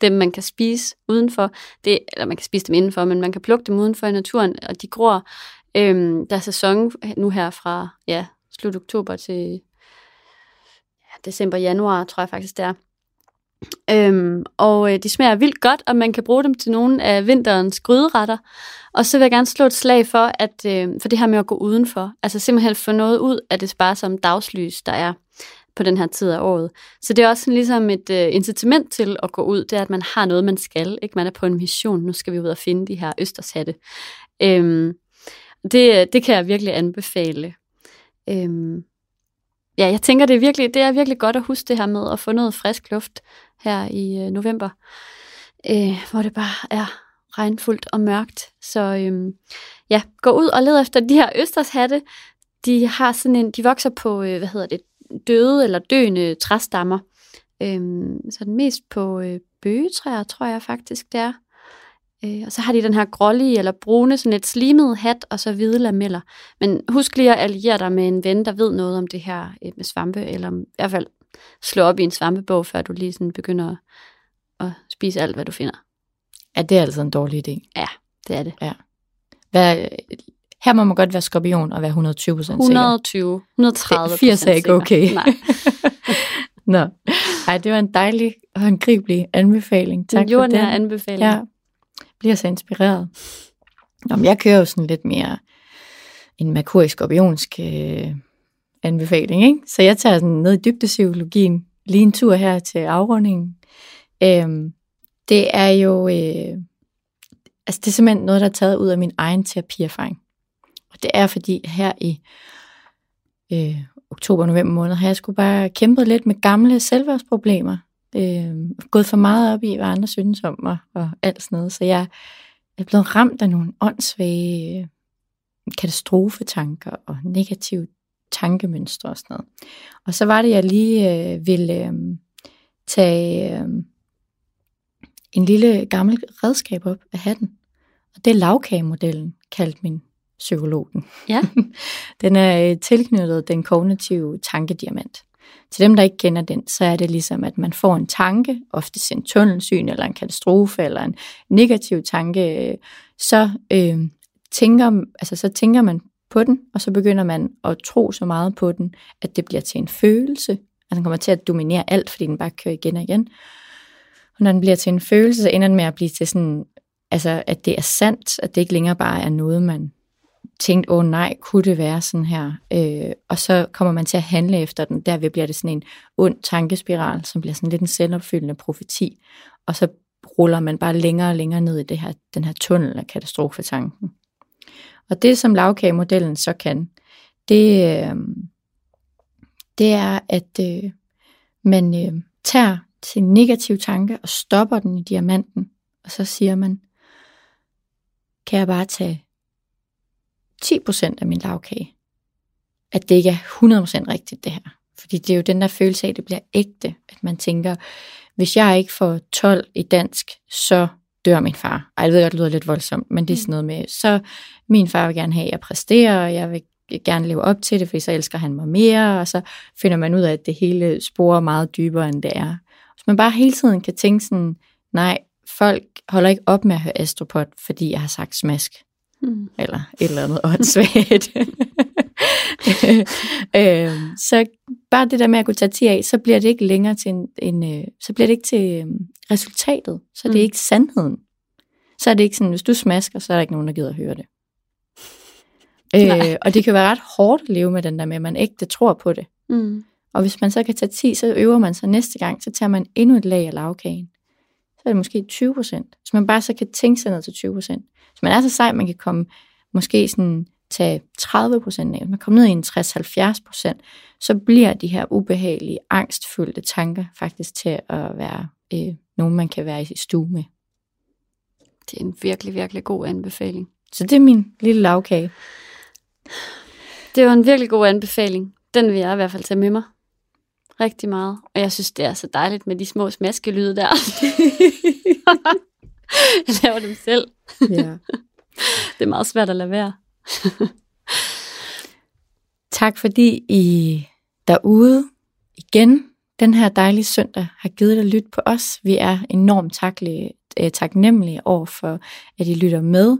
[SPEAKER 1] dem man kan spise udenfor. Det, eller man kan spise dem indenfor, men man kan plukke dem udenfor i naturen, og de gror. Øhm, der er sæson nu her fra ja, slut oktober til ja, december, januar, tror jeg faktisk det er. Øhm, og øh, de smager vildt godt, og man kan bruge dem til nogle af vinterens gryderetter. Og så vil jeg gerne slå et slag for, at, øh, for det her med at gå udenfor. Altså simpelthen få noget ud af det sparsomme dagslys, der er på den her tid af året. Så det er også sådan ligesom et øh, incitament til at gå ud, det er, at man har noget, man skal. Ikke? Man er på en mission, nu skal vi ud og finde de her østershatte. Øhm, det, øh, det kan jeg virkelig anbefale. Øhm, ja, jeg tænker, det er, virkelig, det er virkelig godt at huske det her med at få noget frisk luft her i øh, november, øh, hvor det bare er regnfuldt og mørkt. Så øhm, ja, gå ud og led efter de her østershatte. De har sådan en, de vokser på, øh, hvad hedder det, døde eller døende træstammer. Øhm, så den mest på øh, bøgetræer, tror jeg faktisk, det er. Øh, og så har de den her grålige eller brune, sådan lidt slimet hat, og så hvide lameller. Men husk lige at alliere dig med en ven, der ved noget om det her øh, med svampe, eller i hvert fald slå op i en svampebog, før du lige sådan begynder at, at spise alt, hvad du finder.
[SPEAKER 2] Ja, det er altså en dårlig idé.
[SPEAKER 1] Det er det.
[SPEAKER 2] Hvad, her må man godt være skorpion og være 120 procent
[SPEAKER 1] 120, 130
[SPEAKER 2] 80 er ikke
[SPEAKER 1] sikker.
[SPEAKER 2] okay.
[SPEAKER 1] Nej. <laughs>
[SPEAKER 2] Nå. Ej, det var en dejlig og håndgribelig anbefaling. Tak for den.
[SPEAKER 1] anbefaling.
[SPEAKER 2] Ja, bliver så inspireret. Nå, men jeg kører jo sådan lidt mere en merkur skorpionsk øh, anbefaling, ikke? Så jeg tager sådan ned i dybdepsykologien, lige en tur her til afrundingen. Øhm, det er jo, øh, altså det er simpelthen noget, der er taget ud af min egen terapierfaring. Og det er fordi her i øh, oktober-november måned, har jeg skulle bare kæmpet lidt med gamle selvværdsproblemer. Øh, gået for meget op i, hvad andre synes om mig, og alt sådan noget. Så jeg er blevet ramt af nogle åndssvage øh, katastrofetanker og negative tankemønstre og sådan noget. Og så var det, jeg lige øh, ville øh, tage øh, en lille gammel redskab op af hatten. Og det er lavkagemodellen, kaldte min psykolog den.
[SPEAKER 1] Ja. <laughs>
[SPEAKER 2] den er øh, tilknyttet den kognitive tankediamant. Til dem, der ikke kender den, så er det ligesom, at man får en tanke, ofte en tunnelsyn eller en katastrofe eller en negativ tanke, øh, så, øh, tænker, altså, så tænker man på den, og så begynder man at tro så meget på den, at det bliver til en følelse, at den kommer til at dominere alt, fordi den bare kører igen og igen. Og når den bliver til en følelse, så ender den med at blive til sådan, altså at det er sandt, at det ikke længere bare er noget, man tænkt, åh nej, kunne det være sådan her? Øh, og så kommer man til at handle efter den. Derved bliver det sådan en ond tankespiral, som bliver sådan lidt en selvopfyldende profeti. Og så ruller man bare længere og længere ned i det her, den her tunnel af katastrofetanken. Og det, som lavkagemodellen så kan, det, øh, det er, at øh, man øh, tager sin negative tanke og stopper den i diamanten, og så siger man, kan jeg bare tage 10% af min lavkage? At det ikke er 100% rigtigt det her. Fordi det er jo den der følelse af, at det bliver ægte, at man tænker, hvis jeg ikke får 12 i dansk, så dør min far. Ej, jeg ved godt, det lyder lidt voldsomt, men det er sådan noget med, så min far vil gerne have, at jeg præsterer, og jeg vil gerne leve op til det, fordi så elsker han mig mere, og så finder man ud af, at det hele sporer meget dybere, end det er. Hvis man bare hele tiden kan tænke sådan, nej, folk holder ikke op med at høre Astropod, fordi jeg har sagt smask. Mm. Eller et eller andet åndssvagt. <laughs> øh, så bare det der med at kunne tage 10 af, så bliver det ikke længere til en, en øh, så bliver det ikke til øh, resultatet. Så er det mm. ikke sandheden. Så er det ikke sådan, hvis du smasker, så er der ikke nogen, der gider at høre det. Øh, og det kan være ret hårdt at leve med den der med, at man ægte tror på det. Mm. Og hvis man så kan tage 10, så øver man sig næste gang, så tager man endnu et lag af lavkagen. Så er det måske 20 procent. Så man bare så kan tænke sig ned til 20 procent. Så man er så sej, man kan komme måske sådan tage 30 procent af. Hvis man kommer ned i en 60-70 procent, så bliver de her ubehagelige, angstfyldte tanker faktisk til at være øh, nogen, man kan være i stue med.
[SPEAKER 1] Det er en virkelig, virkelig god anbefaling.
[SPEAKER 2] Så det er min lille lavkage.
[SPEAKER 1] Det var en virkelig god anbefaling. Den vil jeg i hvert fald tage med mig. Rigtig meget. Og jeg synes, det er så dejligt med de små smaskelyde der. <laughs> jeg laver dem selv. Ja. <laughs> Det er meget svært at lade være. <laughs>
[SPEAKER 2] tak fordi I derude igen den her dejlige søndag har givet dig lyt på os. Vi er enormt taklige, øh, taknemmelige over for, at I lytter med.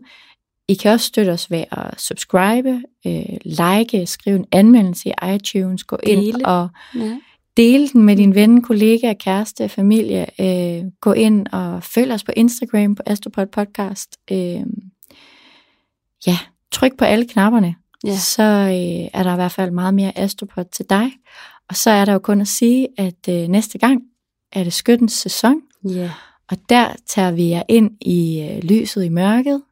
[SPEAKER 2] I kan også støtte os ved at subscribe, øh, like, skrive en anmeldelse i iTunes, gå dele. ind og ja. dele den med din ven, kollega, kæreste, familie. Øh, gå ind og følg os på Instagram på Astropod Podcast. Øh, ja, tryk på alle knapperne, ja. så øh, er der i hvert fald meget mere Astropod til dig. Og så er der jo kun at sige, at øh, næste gang er det skyttens sæson. Ja. Og der tager vi jer ind i øh, lyset i mørket,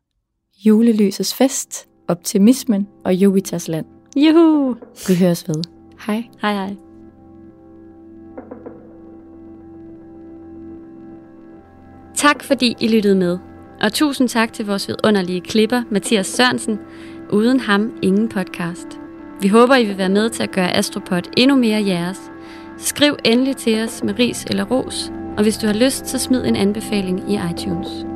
[SPEAKER 2] julelysets fest, optimismen og Jupiters land.
[SPEAKER 1] Juhu!
[SPEAKER 2] Vi høres ved. Hej.
[SPEAKER 1] Hej hej. Tak fordi I lyttede med. Og tusind tak til vores vidunderlige klipper, Mathias Sørensen. Uden ham ingen podcast. Vi håber, I vil være med til at gøre Astropod endnu mere jeres. Skriv endelig til os med ris eller ros, og hvis du har lyst, så smid en anbefaling i iTunes.